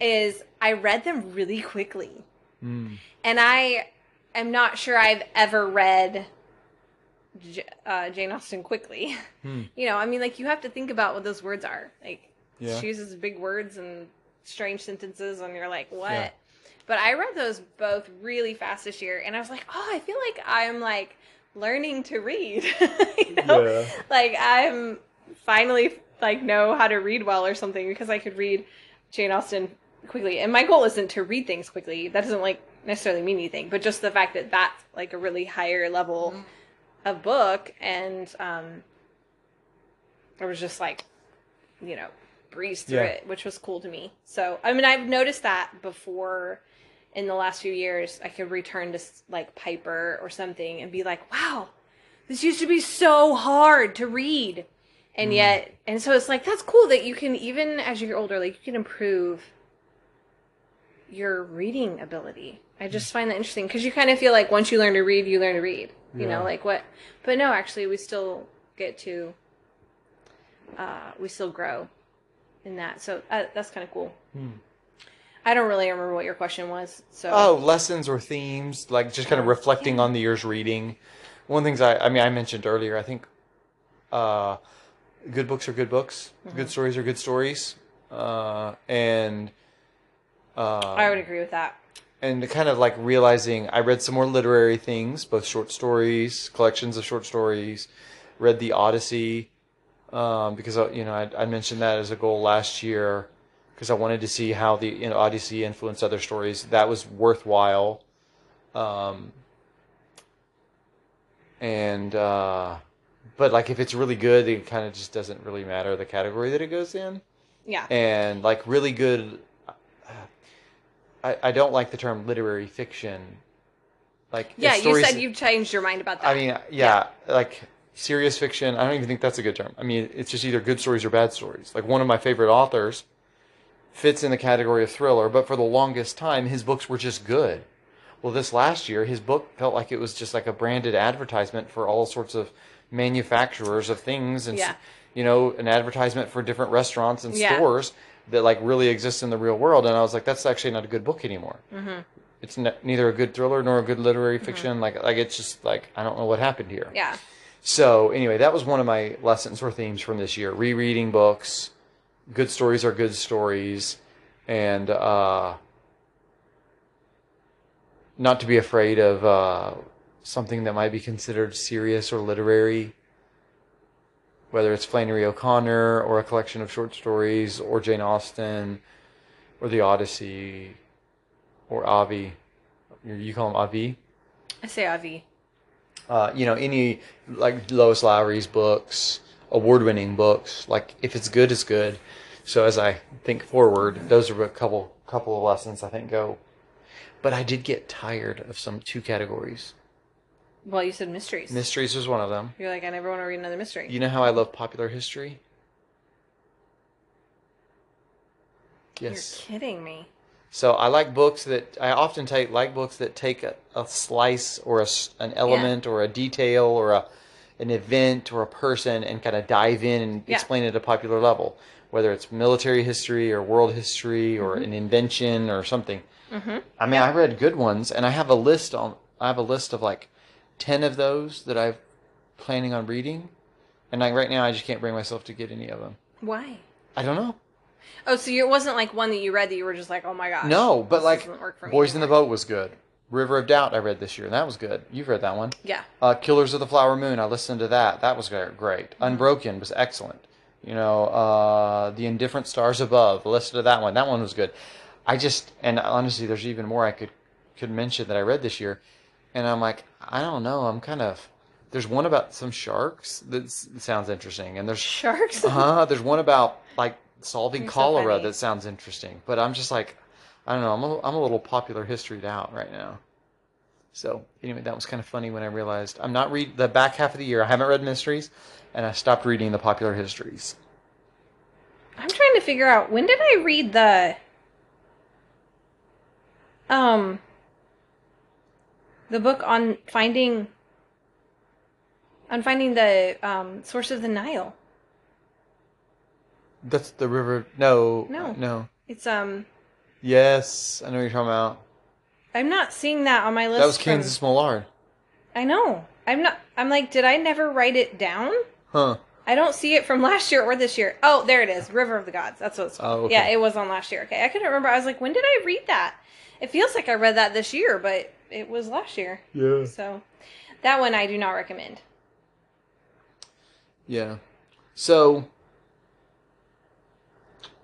is I read them really quickly, Mm. and I am not sure I've ever read J- uh, Jane Austen quickly. Hmm. [LAUGHS] You know, I mean, like you have to think about what those words are. Like Yeah. she uses big words and strange sentences, and you're like, what? Yeah. But I read those both really fast this year, and I was like, oh, I feel like I'm like learning to read. [LAUGHS] you know, Yeah. like I'm finally like know how to read well or something because I could read Jane Austen quickly. And my goal isn't to read things quickly. That doesn't like necessarily mean anything, but just the fact that that's like a really higher level of book, and um, I was just like, you know, breeze through Yeah. it, which was cool to me. So I mean, I've noticed that before in the last few years. I could return to like Piper or something and be like, wow, this used to be so hard to read. And yet, and so it's like, that's cool that you can, even as you get older, like you can improve your reading ability. I just find that interesting because you kind of feel like once you learn to read, you learn to read. You Yeah. know, like what? But no, actually, we still get to, uh, we still grow in that. So uh, that's kind of cool. Hmm. I don't really remember what your question was. So Oh, lessons or themes, like just kind of reflecting yeah. on the year's reading. One of the things I, I mean, I mentioned earlier, I think uh, good books are good books, Mm-hmm. good stories are good stories, uh, and uh, I would agree with that. and kind of like realizing I read some more literary things, both short stories, collections of short stories. Read the Odyssey um, because uh, you know I, I mentioned that as a goal last year because I wanted to see how the you know, Odyssey influenced other stories. That was worthwhile, um, and uh, but like if it's really good, it kind of just doesn't really matter the category that it goes in Yeah. and like really good I, I don't like the term literary fiction like Yeah, you said you've changed your mind about that. i mean yeah, like serious fiction i don't even think that's a good term i mean it's just either good stories or bad stories like one of my favorite authors fits in the category of thriller but for the longest time his books were just good well this last year his book felt like it was just like a branded advertisement for all sorts of manufacturers of things and Yeah. you know an advertisement for different restaurants and Yeah. stores that like really exist in the real world and i was like that's actually not a good book anymore Mm-hmm. it's ne- neither a good thriller nor a good literary fiction like like it's just like i don't know what happened here yeah. so anyway that was one of my lessons or themes from this year rereading books good stories are good stories and uh not to be afraid of uh something that might be considered serious or literary whether it's Flannery O'Connor or a collection of short stories or Jane Austen or the Odyssey or Avi. You- call him Avi? I say Avi. Uh, you know, any like Lois Lowry's books, award winning books. Like if it's good, it's good. So as I think forward, those are a couple couple of lessons I think go. But I did get tired of some two categories. Well, you said mysteries. Mysteries was one of them. You're like, I never want to read another mystery. You know how I love popular history? Yes. You're kidding me. So I like books that I often take like books that take a, a slice or a an element or a detail or a an event or a person and kind of dive in and Yeah. explain it at a popular level, whether it's military history or world history or an invention or something. Mm-hmm. I mean, I read good ones, and I have a list on. I have a list of like ten of those that I'm planning on reading, and like right now, I just can't bring myself to get any of them. Why? I don't know. Oh, so it wasn't like one that you read that you were just like, oh my gosh. No, but like doesn't work for me Boys in the. Boat was good. River of Doubt I read this year, and that was good. You've read that one. Yeah. Uh, Killers of the Flower Moon I listened to that. That was great. great. Mm-hmm. Unbroken was excellent. You know, uh, The Indifferent Stars Above. Listen to that one. That one was good. I just and honestly, there's even more I could could mention that I read this year. and I'm like, I don't know. I'm kind of. There's one about some sharks that sounds interesting, and there's Sharks. uh, there's one about like solving You're cholera funny. that sounds interesting. But I'm just like, I don't know. I'm a, I'm a little popular historyed out right now. So anyway, that was kind of funny when I realized I'm not read the back half of the year. I haven't read mysteries, and I stopped reading the popular histories. I'm trying to figure out when did I read the um the book on finding on finding the um source of the Nile. That's the river. No, No. no. It's um Yes, I know what you're talking about. I'm not seeing that on my list. That was from- Candice Millard. I know. I'm not I'm like did I never write it down? Huh. I don't see it from [LAUGHS] last year or this year. Oh, there it is. River of the Gods. That's what it's called. Oh, okay. Yeah, it was on last year. Okay. I couldn't remember. I was like, when did I read that? It feels like I read that this year, but it was last year. Yeah. So that one I do not recommend. Yeah. So,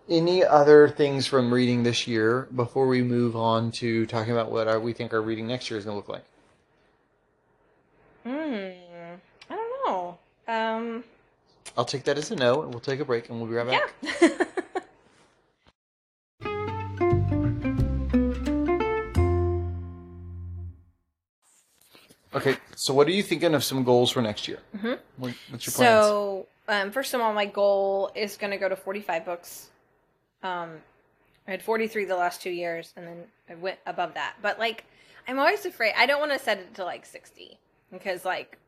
any other things from reading this year before we move on to talking about what our, we think our reading next year is going to look like? Hmm. I don't know. Um I'll take that as a no, and we'll take a break, and we'll be right back. yeah. [LAUGHS] Okay. So, what are you thinking of some goals for next year? Mm-hmm. What's your plans? So, um, first of all, my goal is going to go to 45 books. Um, I had 43 the last two years, and then I went above that. But, like, I'm always afraid. I don't want to set it to, like, 60 because, like,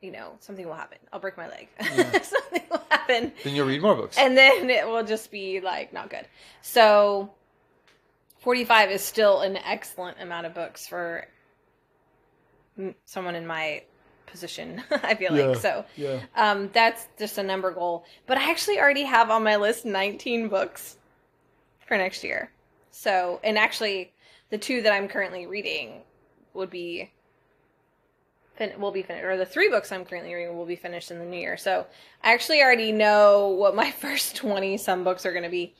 you know, something will happen. I'll break my leg. [LAUGHS] something will happen. Then you'll read more books. And then it will just be, like, not good. So, 45 is still an excellent amount of books for someone in my position, [LAUGHS] I feel like. So, yeah. um, that's just a number goal. But I actually already have on my list 19 books for next year. So, and actually, the two that I'm currently reading would be fin- will be finished, or the three books I'm currently reading will be finished in the new year. So, I actually already know what my [LAUGHS] first 20 some books are going to be.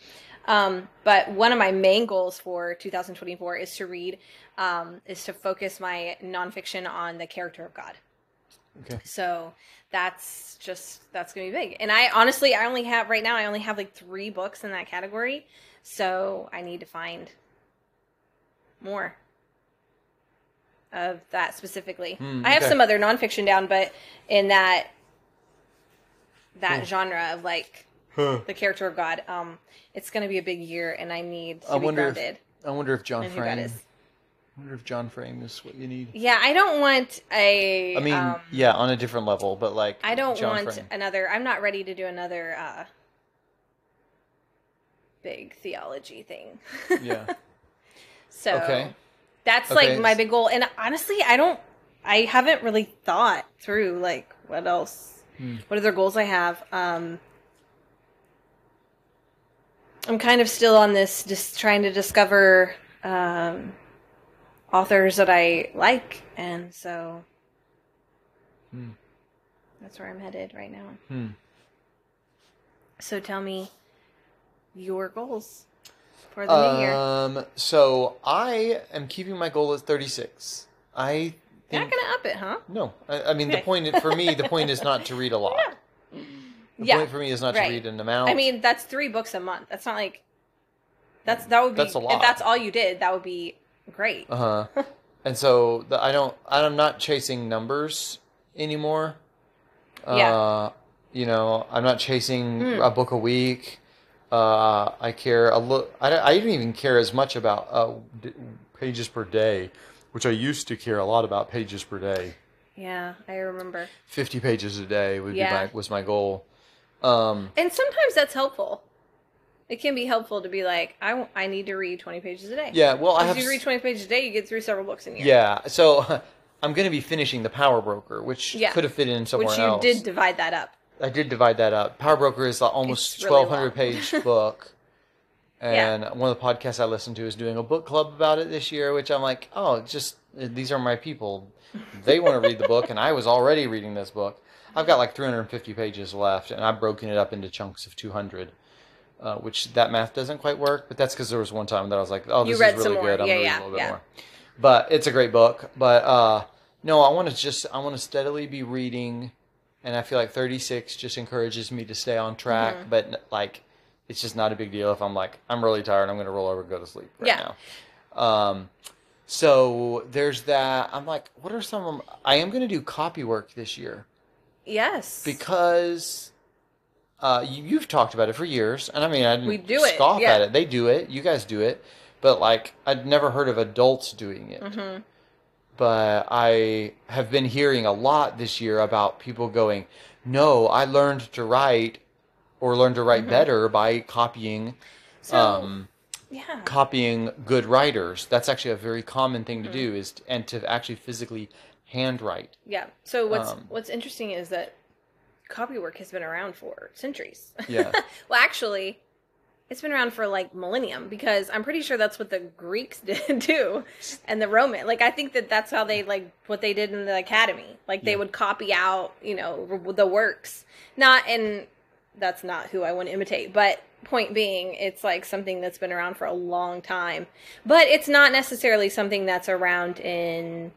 Um, but one of my main goals for 2024 is to read, um, is to focus my nonfiction on the character of God. Okay. So that's just that's gonna be big. And I honestly I only have right now I only have like three books in that category. So I need to find more of that specifically. Hmm, I have okay. some other nonfiction down, but in that that Cool. genre of like Huh. the character of God, um, it's gonna be a big year and I need to I be wonder if- I wonder if John in who God Frame. is. I wonder if John Frame is what you need. Yeah, I don't want a I mean, um, yeah, on a different level, but like I don't John want Frame. another. I'm not ready to do another uh, big theology thing. Yeah. [LAUGHS] so Okay. That's Okay. like my big goal. And honestly, I don't. I haven't really thought through like what else, Hmm. what other goals I have. Um, I'm kind of still on this, just trying to discover um, authors that I like, and so Hmm. that's where I'm headed right now. Hmm. So tell me your goals for the new year. Um. So I am keeping my goal at 36. I You're think not gonna up it, huh? no. I, I mean, the point for me, the point is not to read a [LAUGHS] lot. The Yeah, point for me is not right. to read an amount. I mean, that's three books a month. That's not like that's that would be That's a lot. if that's all you did, that would be great. Uh huh. [LAUGHS] and so the, I don't. I'm not chasing numbers anymore. Yeah. Uh, you know, I'm not chasing Mm. a book a week. Uh, I care a little. I, I don't even care as much about uh, d- pages per day, which I used to care a lot about pages per day. Yeah, I remember. 50 pages a day would Yeah. be my was my goal. Um, And sometimes that's helpful. It can be helpful to be like, I, w- I need to read 20 pages a day. yeah. Well, I If have. you read 20 pages a day, you get through several books in a year. Yeah. So [LAUGHS] I'm going to be finishing the Power Broker, which Yeah. could have fit in somewhere Which you else. did divide that up. I did divide that up. Power Broker is like almost really 1,200 page [LAUGHS] book. And one of the podcasts I listened to is doing a book club about it this year, which I'm like, oh, just these are my people. They want to read the book, and I was already reading this book. I've got like 350 pages left, and I've broken it up into chunks of 200, uh, which that math doesn't quite work. But that's because there was one time that I was like, oh, this is really good. I'm Yeah, going to read a little bit yeah. more. but it's a great book. But uh, no, I want to just I want to steadily be reading, and I feel like 36 just encourages me to stay on track. Mm-hmm. But like, it's just not a big deal if I'm like I'm really tired. I'm going to roll over and go to sleep right Yeah. now. Um, so there's that. I'm like, what are some? of I am going to do copy work this year Yes. because uh, you, you've talked about it for years, and I mean, I didn't We do it, yeah. at it. They do it. You guys do it, but like, I'd never heard of adults doing it. Mhm. But I have been hearing a lot this year about people going, "No, I learned to write, or learned to write better by copying." Mm-hmm. So, um, yeah. copying good writers. That's actually a very common thing Mm-hmm. to do is and to actually physically handwrite. Yeah. So what's Um, what's interesting is that copy work has been around for centuries. Yeah. [LAUGHS] well, actually, it's been around for like millennium because I'm pretty sure that's what the Greeks [LAUGHS] did too, and the Roman. Like I think that that's how they like what they did in the academy. Like they Yeah. would copy out, you know, the works. Not and that's not who I want to imitate, but point being, it's like something that's been around for a long time. But it's not necessarily something that's around in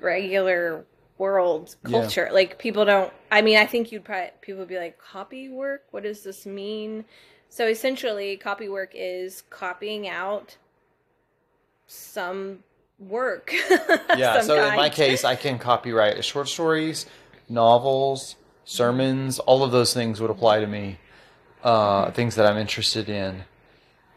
regular world Yeah. culture. Like people don't. I mean, I think you'd probably people would be like, copy work. What does this mean? So essentially, copy work is copying out some work. [LAUGHS] Yeah. so in my case, I can copyright short stories, novels, sermons. All of those things would apply to me. Uh, things that I'm interested in.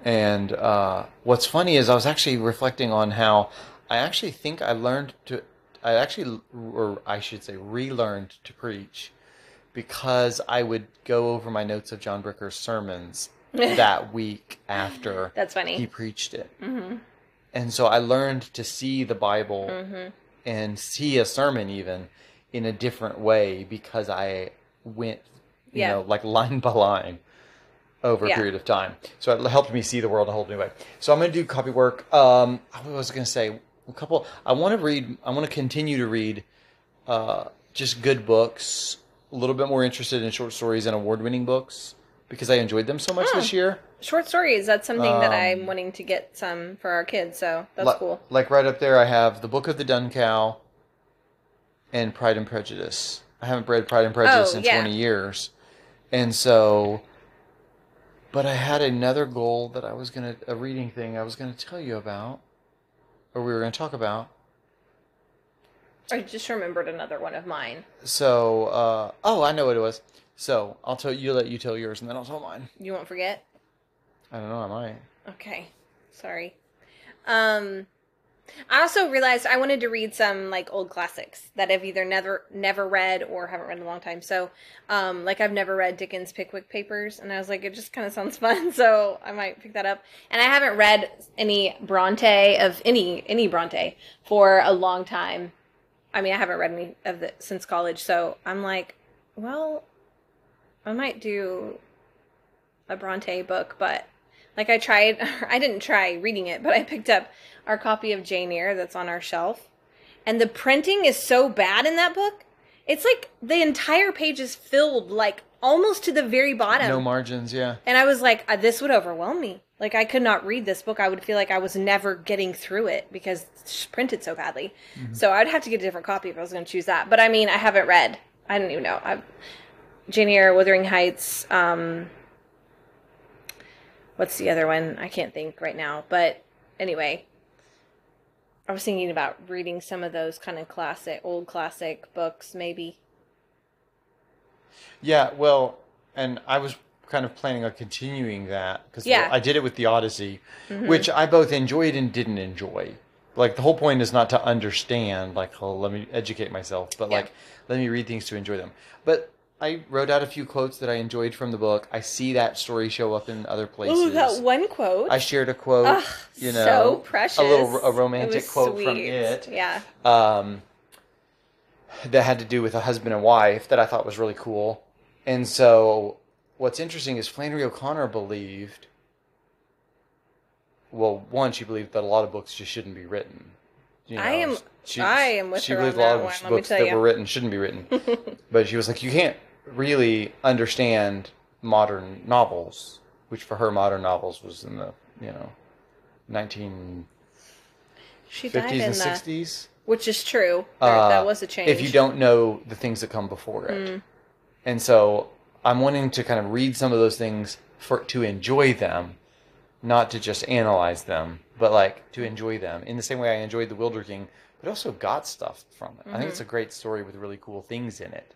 And uh, what's funny is I was actually reflecting on how I actually think I learned to, I actually, or I should say, relearned to preach because I would go over my notes of John Bricker's sermons [LAUGHS] that week after That's funny. he preached it. hmm And so I learned to see the Bible hmm and see a sermon even in a different way because I went, you Yeah. know, like line by line over a Yeah. period of time. So it helped me see the world in a whole new way. So I'm going to do copy work. Um, I was going to say a couple. I want to read. I want to continue to read uh, just good books. A little bit more interested in short stories and award-winning books because I enjoyed them so much this year. Short stories. That's something that I'm Um, wanting to get some for our kids. So that's cool. Like right up there, I have the Book of the Dun Cow and Pride and Prejudice. I haven't read Pride and Prejudice Oh, in yeah. 20 years. And so, but I had another goal that I was going to, a reading thing I was going to tell you about, or we were going to talk about. I just remembered another one of mine. So, uh, oh, I know what it was. So I'll tell you, let you tell yours, and then I'll tell mine. You won't forget. I don't know, I might. Okay. Sorry. Um I also realized I wanted to read some like old classics that I've either never never read or haven't read in a long time. So, um like I've never read Dickens Pickwick Papers and I was like it just kind of sounds [LAUGHS] fun, so I might pick that up. And I haven't read any Bronte of any any Bronte for a long time. I mean, I haven't read any of it since college, so I'm like, well, I might do a Bronte book, but like I tried, [LAUGHS] I didn't try reading it, but I picked up our copy of Jane Eyre that's on our shelf. And the printing is so bad in that book. It's like the entire page is filled, like almost to the very bottom. No margins, yeah. and I was like, uh, this would overwhelm me. Like I could not read this book. I would feel like I was never getting through it because it's printed so badly. So I'd have to get a different copy if I was going to choose that. But I mean, I haven't read. I don't even know. I've Jane Eyre, Wuthering Heights. Um, what's the other one? I can't think right now. But anyway, I was thinking about reading some of those kind of classic, old classic books, maybe. Yeah, well, and I was kind of planning on continuing that because Yeah. I did it with the Odyssey, Mhm. which I both enjoyed and didn't enjoy. Like the whole point is not to understand, like, oh, let me educate myself, but Yeah. like, let me read things to enjoy them. But I wrote out a few quotes that I enjoyed from the book. I see that story show up in other places. Ooh, that one quote. I shared a quote, Ugh, you know, so precious. a little a romantic quote from it Yeah. um, that had to do with a husband and wife that I thought was really cool. And so, what's interesting is Flannery O'Connor believed. Well, one, she believed that a lot of books just shouldn't be written. You I am- I am with she her believed on a lot of one, let me books that you. were written shouldn't be written. [LAUGHS] but she was like, you can't really understand modern novels, which for her, modern novels was in the you know, nineteen She died in and the, sixties. which is true. Uh, that was a change. If you don't know the things that come before it, Mm. and so I'm wanting to kind of read some of those things for to enjoy them, not to just analyze them, but like to enjoy them in the same way I enjoyed the Wilder King, but also got stuff from it. I think it's a Mm-hmm. great story with really cool things in it,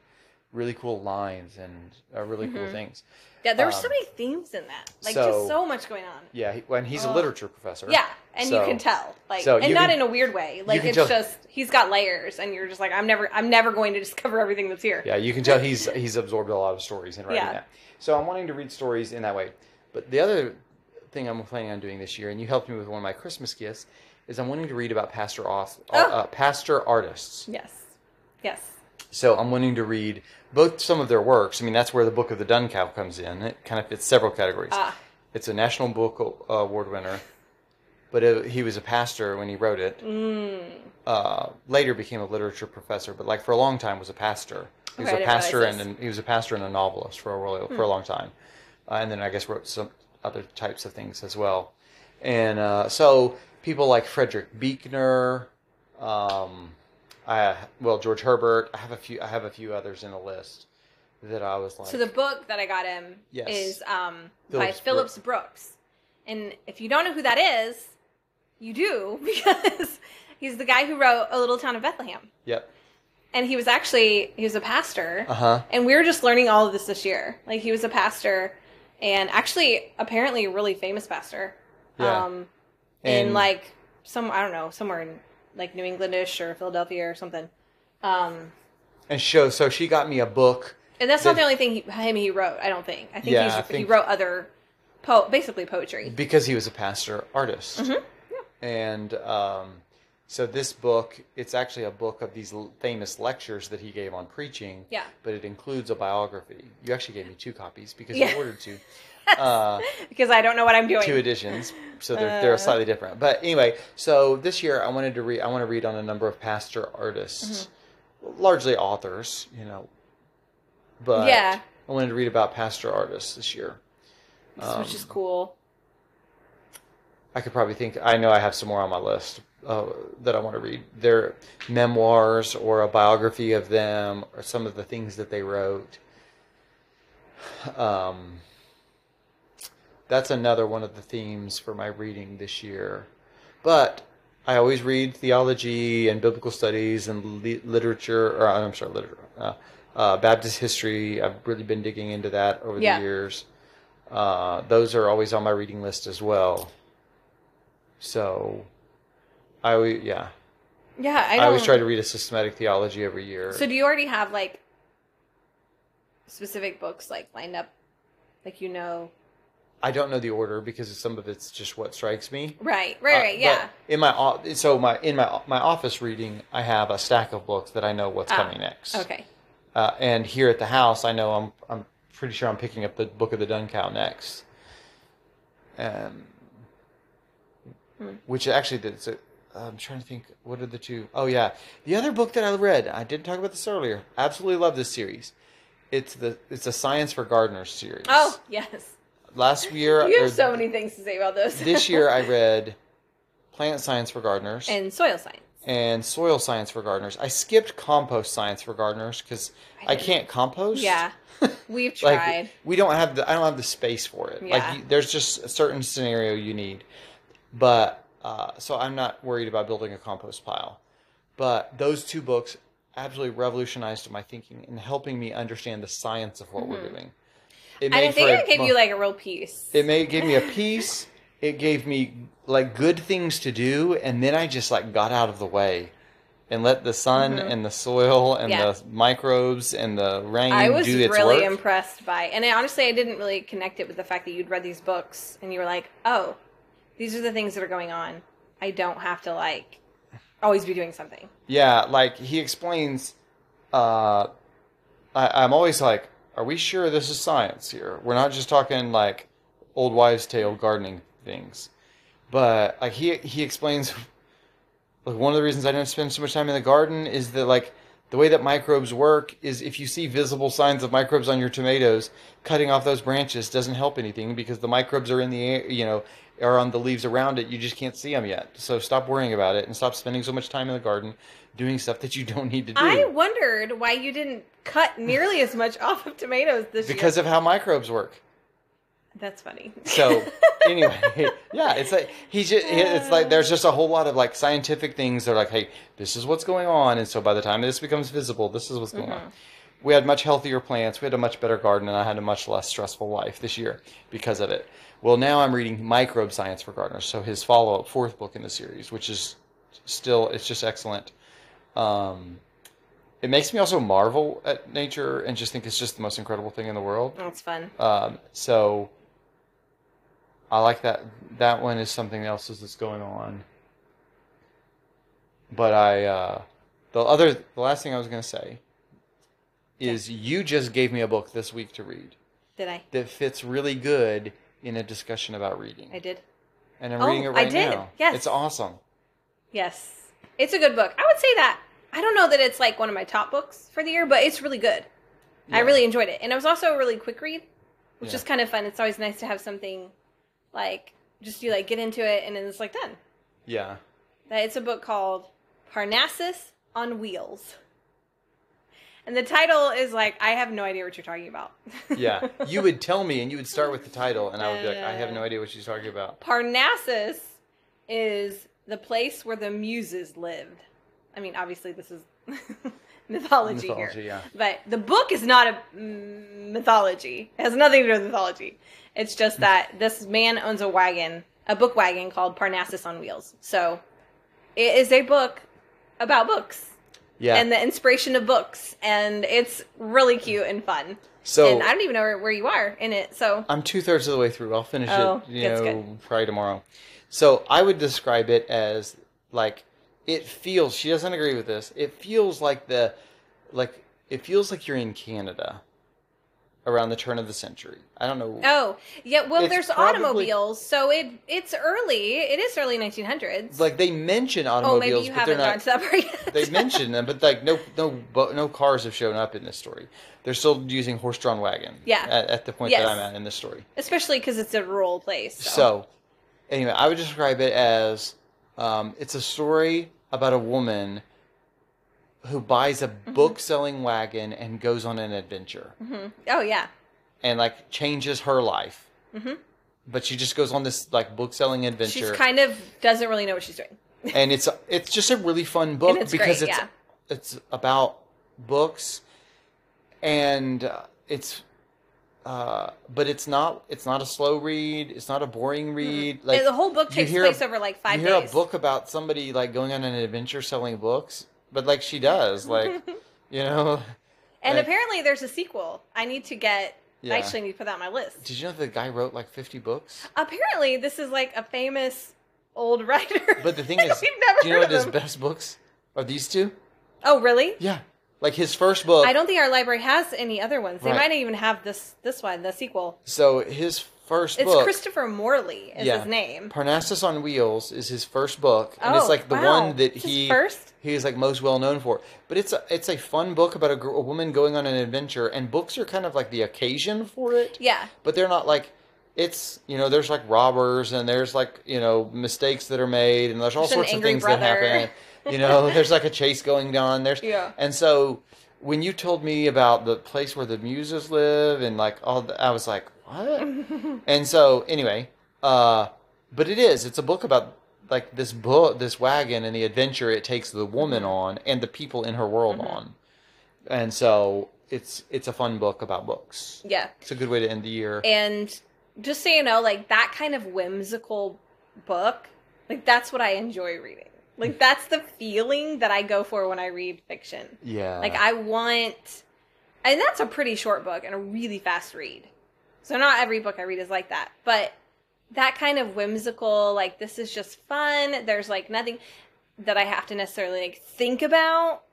really cool lines and uh, really cool Mm-hmm. things. yeah, there were so um, many themes in that. Like so- just so much going on. Yeah, he, when he's a Oh. literature professor. Yeah, and So- you can tell, like, so and not can- in a weird way. Like it's tell- just he's got layers, and you're just like, I'm never, I'm never going to [LAUGHS] discover everything that's here. Yeah, you can tell he's he's absorbed a lot of stories in writing Yeah. that. So I'm wanting to read stories in that way. But the other thing I'm planning on doing this year, and you helped me with one of my Christmas gifts, is I'm wanting to read about pastor auth- Oh. uh, pastor artists. Yes, yes, So I'm wanting to read both some of their works. I mean, that's where the Book of the Dun Cow comes in. It kind of fits several categories. Ah. It's a National Book Award winner, but it, he was a pastor when he wrote it. Mm. Uh, later became a literature professor, but like for a long time was a pastor. He was Okay, a pastor and an, he was a pastor and a novelist for a really, for a long time, uh, and then I guess wrote some other types of things as well. And uh, so people like Frederick Buechner, um, I well George Herbert. I have a few. I have a few others in a list that I was like. So the book that I got him Yes. is um, by Phillips Phillips Brooks, and if you don't know who that is, you do [LAUGHS] because he's the guy who wrote A Little Town of Bethlehem, yep. and he was actually he was a pastor, Uh huh. and we were just learning all of this this year. Like he was a pastor, and actually apparently a really famous pastor, Yeah. um, in like some I don't know somewhere in like New Englandish or Philadelphia or something. Um, And show. So she got me a book. And that's not the only thing he, him he wrote. I don't think. I think, Yeah, I he wrote other, po- basically poetry. because he was a pastor artist. Mm-hmm. And um, so this book, it's actually a book of these l- famous lectures that he gave on preaching. Yeah. But it includes a biography. You actually gave me two copies because Yeah. you ordered two. [LAUGHS] Uh, Because I don't know what I'm doing. two editions, so they're, they're Uh. slightly different. But anyway, so this year I wanted to read. I want to read on a number of pastor artists, Mm-hmm. largely authors, you know. But Yeah. I wanted to read about pastor artists this year. which is cool. I could probably think. I know I have some more on my list uh, that I want to read. Their memoirs or a biography of them, or some of the things that they wrote. Um, that's another one of the themes for my reading this year. But I always read theology and biblical studies and li- literature, or I'm sorry, literature, uh, uh, Baptist history. I've really been digging into that over Yeah. the years. Uh, those are always on my reading list as well. So, I yeah, Yeah, I, I, always try to read a systematic theology every year. So do you already have like specific books like lined up, like you know? I don't know the order because some of it's just what strikes me. Right, right, Uh, right. but yeah. In my so my in my my office reading, I have a stack of books that I know what's Ah, coming next. Okay. Uh, and here at the house, I know I'm I'm pretty sure I'm picking up the Book of the Dun Cow next. Um, Hmm. which actually that's a, I'm trying to think. What are the two? Oh yeah, the other book that I read. I didn't talk about this earlier. Absolutely love this series. It's the it's a Science for Gardeners series. Oh yes. Last year You have so many things to say about those. this year I [LAUGHS] read Plant Science for Gardeners and soil science. and Soil Science for Gardeners. I skipped Compost Science for Gardeners because I I, can't compost. Yeah, [LAUGHS] we've tried. like we don't have the I don't have the space for it. Yeah. Like you, there's just a certain scenario you need, but uh, so I'm not worried about building a compost pile. But those two books absolutely revolutionized my thinking and helping me understand the science of what we're doing. It and I think it gave you like a real piece. it made gave me a peace. It gave me like good things to do, and then I just like got out of the way and let the sun and the soil and Mm-hmm. Yeah. the microbes and the rain I was really work. impressed by, and I, honestly, I didn't really connect it with the fact that you'd read these books and you were like, "Oh, these are the things that are going on. I don't have to like always be doing something." Yeah, like he explains. Uh, I, I'm always like, "Are we sure this is science here? We're not just talking like old wives' tale gardening things." But like he he explains, like one of the reasons I don't spend so much time in the garden is that like the way that microbes work is if you see visible signs of microbes on your tomatoes, cutting off those branches doesn't help anything because the microbes are in the air, you know, are on the leaves around it. You just can't see them yet. So stop worrying about it and stop spending so much time in the garden doing stuff that you don't need to do. I wondered why you didn't cut nearly as much [LAUGHS] off of tomatoes this because year. Because of how microbes work. That's funny. So [LAUGHS] anyway, [LAUGHS] yeah, it's like he's just it's like there's just a whole lot of like scientific things that are like, hey, this is what's going on, and so by the time this becomes visible, this is what's going on. Mm-hmm. We had much healthier plants, we had a much better garden, and I had a much less stressful life this year because of it. Well, now I'm reading Microbe Science for Gardeners, so his follow-up fourth book in the series, which is still it's just excellent. Um, it makes me also marvel at nature and just think it's just the most incredible thing in the world. That's fun. Um, so I like that. That one is something else that's going on. But I, uh, the other, the last thing I was going to say is you just gave me a book this week to read Did I? that fits really good in a discussion about reading. I did. And I'm Oh, reading it right I did. now. Yes. It's awesome. Yes. It's a good book. I would say that. I don't know that it's like one of my top books for the year, but it's really good. I really enjoyed it. And it was also a really quick read, which Yeah. is kind of fun. It's always nice to have something like just you like get into it and then it's like done. Yeah. It's a book called Parnassus on Wheels. And the title is like I have no idea what you're talking about. [LAUGHS] Yeah. you would tell me and you would start with the title and I would be like, I have no idea what she's talking about. Parnassus is the place where the muses lived. I mean, obviously, this is mythology, [LAUGHS] Mythology, here. yeah. But the book is not a mythology. It has nothing to do with mythology. It's just hmm. that this man owns a wagon, a book wagon called Parnassus on Wheels. So it is a book about books Yeah. and the inspiration of books. And it's really cute and fun. so and I don't even know where, where you are in it. So I'm two thirds of the way through. I'll finish Oh, it, you know, good. probably tomorrow. So I would describe it as like it feels. She doesn't agree with this. It feels like the, like it feels like you're in Canada, around the turn of the century. I don't know. Oh, yeah. Well, It's there's probably- automobiles, so it it's early. It is early 1900s. Like they mention oh, automobiles, maybe you but they're haven't gotten not. to that part yet. they [LAUGHS] mention them, but like no, no, no cars have shown up in this story. They're still using horse-drawn wagon. Yeah. At, at the point Yes. that I'm at in this story. especially because it's a rural place. So, So, anyway, I would describe it as um, it's a story about a woman who buys a Mm-hmm. book selling wagon and goes on an adventure oh yeah, and like changes her life. Mm-hmm. But she just goes on this like book selling adventure, kind of doesn't really know what she's doing. [LAUGHS] and it's it's just a really fun book it's because great, it's yeah. it's about books, and uh, it's. Uh, but it's not. It's not a slow read. It's not a boring read. Like And the whole book takes place a- over like five you hear days. a book about somebody like going on an adventure selling books, but like she does, like [LAUGHS] you know. and like- apparently, there's a sequel. I need to get. Yeah. I actually need to put that on my list. Did you know the guy wrote like fifty books? Apparently, this is like a famous old writer. But the thing [LAUGHS] is, do you know what his best books are? These two? Oh, really? Yeah, like his first book. I don't think our library has any other ones. They Right. might even have this this one, the sequel. So his first It's book, Christopher Morley is his name. Parnassus on Wheels is his first book, and it's Oh, like the wow. one that It's he first? he is like most well known for. But it's a it's a fun book about a, gr- a woman going on an adventure, and books are kind of like the occasion for it. Yeah. but they're not like it's you know there's like robbers and there's like you know mistakes that are made and there's all There's sorts of things brother. that happen you know [LAUGHS] there's like a chase going on there's Yeah. and so when you told me about the place where the muses live and like all the, i was like what [LAUGHS] and so anyway uh but it is it's a book about like this book this wagon and the adventure it takes the woman Mm-hmm. on and the people in her world on and so it's it's a fun book about books Yeah. it's a good way to end the year And just so you know, like that kind of whimsical book, like that's what I enjoy reading. Like [LAUGHS] that's the feeling that I go for when I read fiction. Yeah. Like I want and that's a pretty short book and a really fast read. So not every book I read is like that, but that kind of whimsical like this is just fun. There's like nothing that I have to necessarily like think about.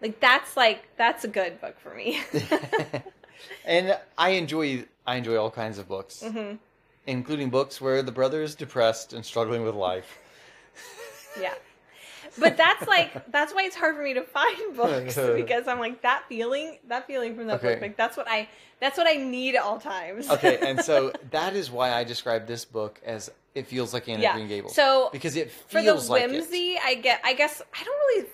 Like that's like that's a good book for me. [LAUGHS] [LAUGHS] and I enjoy I enjoy all kinds of books, Mhm. including books where the brother is depressed and struggling with life. [LAUGHS] Yeah. But that's like that's why it's hard for me to find [LAUGHS] books [LAUGHS] because I'm like that feeling, that feeling from that Okay. book. Like that's what I that's what I need at all times. Okay, and so [LAUGHS] that is why I describe this book as it feels like Anne of yeah. Green Gables. So because it for the feels like whimsy, I get. I guess I don't really.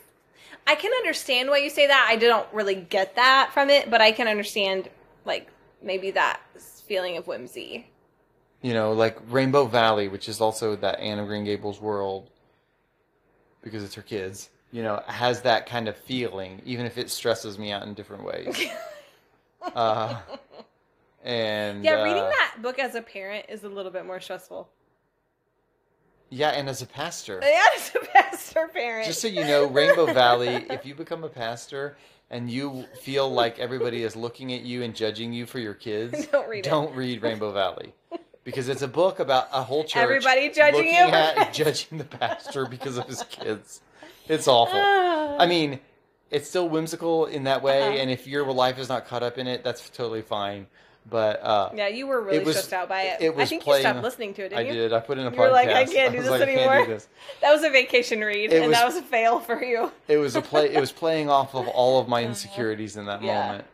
I can understand why you say that. I don't really get that from it, but I can understand like maybe that feeling of whimsy. You know, like Rainbow Valley, which is also that Anne of Green Gables world, because it's her kids. You know, has that kind of feeling, even if it stresses me out in different ways. [LAUGHS] uh, and Yeah, reading uh, that book as a parent is a little bit more stressful. yeah, and as a pastor, [LAUGHS] Yeah, as a pastor parent. just so you know, Rainbow Valley, if you become a pastor and you feel like everybody is looking at you and judging you for your kids, [LAUGHS] Don't read don't read Rainbow Valley. Because it's a book about a whole church Everybody judging you. at judging the pastor because of his kids. It's awful. I [SIGHS] mean, it's still whimsical in that way, Uh-huh. and if your life is not caught up in it, that's totally fine. But uh, yeah, you were really was- stressed out by it. it was I think playing- you stopped listening to it, didn't I you? did. I put in a You podcast. [LAUGHS] were like, I can't do this like, anymore. do this. That was a vacation read, It and was- that was a fail for you. It was a play. It was playing off of all of my [LAUGHS] insecurities in that Uh-huh. Yeah. moment,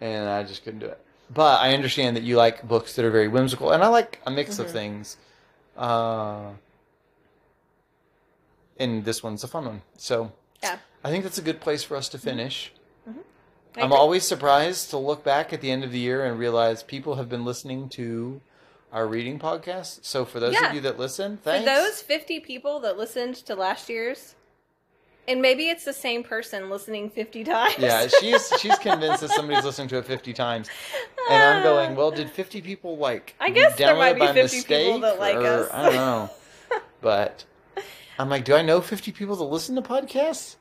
and I just couldn't do it. But I understand that you like books that are very whimsical, and I like a mix of Mhm. things. Uh, and this one's a fun one. So Yeah. I think that's a good place for us to finish. I I'm agree. always surprised to look back at the end of the year and realize people have been listening to our reading podcast. So for those Yeah. of you that listen, For thanks. those 50 people that listened to last year's, and maybe it's the same person listening 50 times. yeah, [LAUGHS] she's she's convinced that somebody's listening to it 50 times, and I'm uh, going, well, did 50 people like? I guess there download might be by 50 mistake, people that like or- us. I don't know, but I'm like, do I know 50 people that listen to podcasts?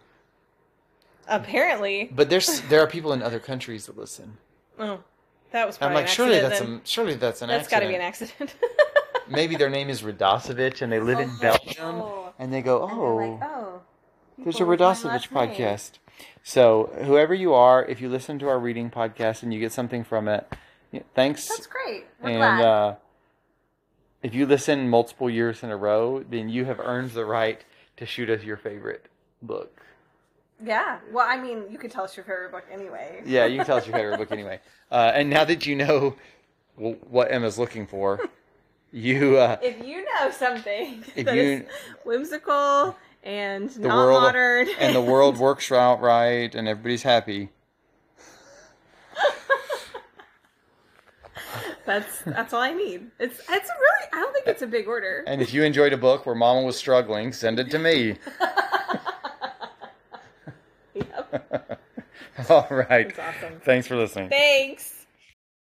Apparently. But there's there are people in other countries that listen. Oh, that was I'm probably like, an surely accident that's a surely that's an accident. That's got to be an accident. Maybe their name is Radosevich and they live in Oh. Belgium, Oh. and they go, And they're oh. oh. There's a people with my Radosevich podcast. So, whoever you are, if you listen to our reading podcast and you get something from it, yeah, thanks. That's great. We're and glad. uh, if you listen multiple years in a row, then you have earned the right to shoot us your favorite book. yeah. Well, I mean, you could tell us your favorite book anyway. Yeah, you can tell us your favorite book [LAUGHS] anyway. Uh, and now that you know w- what Emma's looking for, [LAUGHS] you uh, If you know something If [LAUGHS] that you- is whimsical and the not world modern, and the [LAUGHS] world works out right and everybody's happy. that's that's all I need. It's it's really I don't think it's a big order. And if you enjoyed a book where Mama was struggling, send it to me. [LAUGHS] [LAUGHS] Yep. All right. That's awesome. Thanks for listening. Thanks.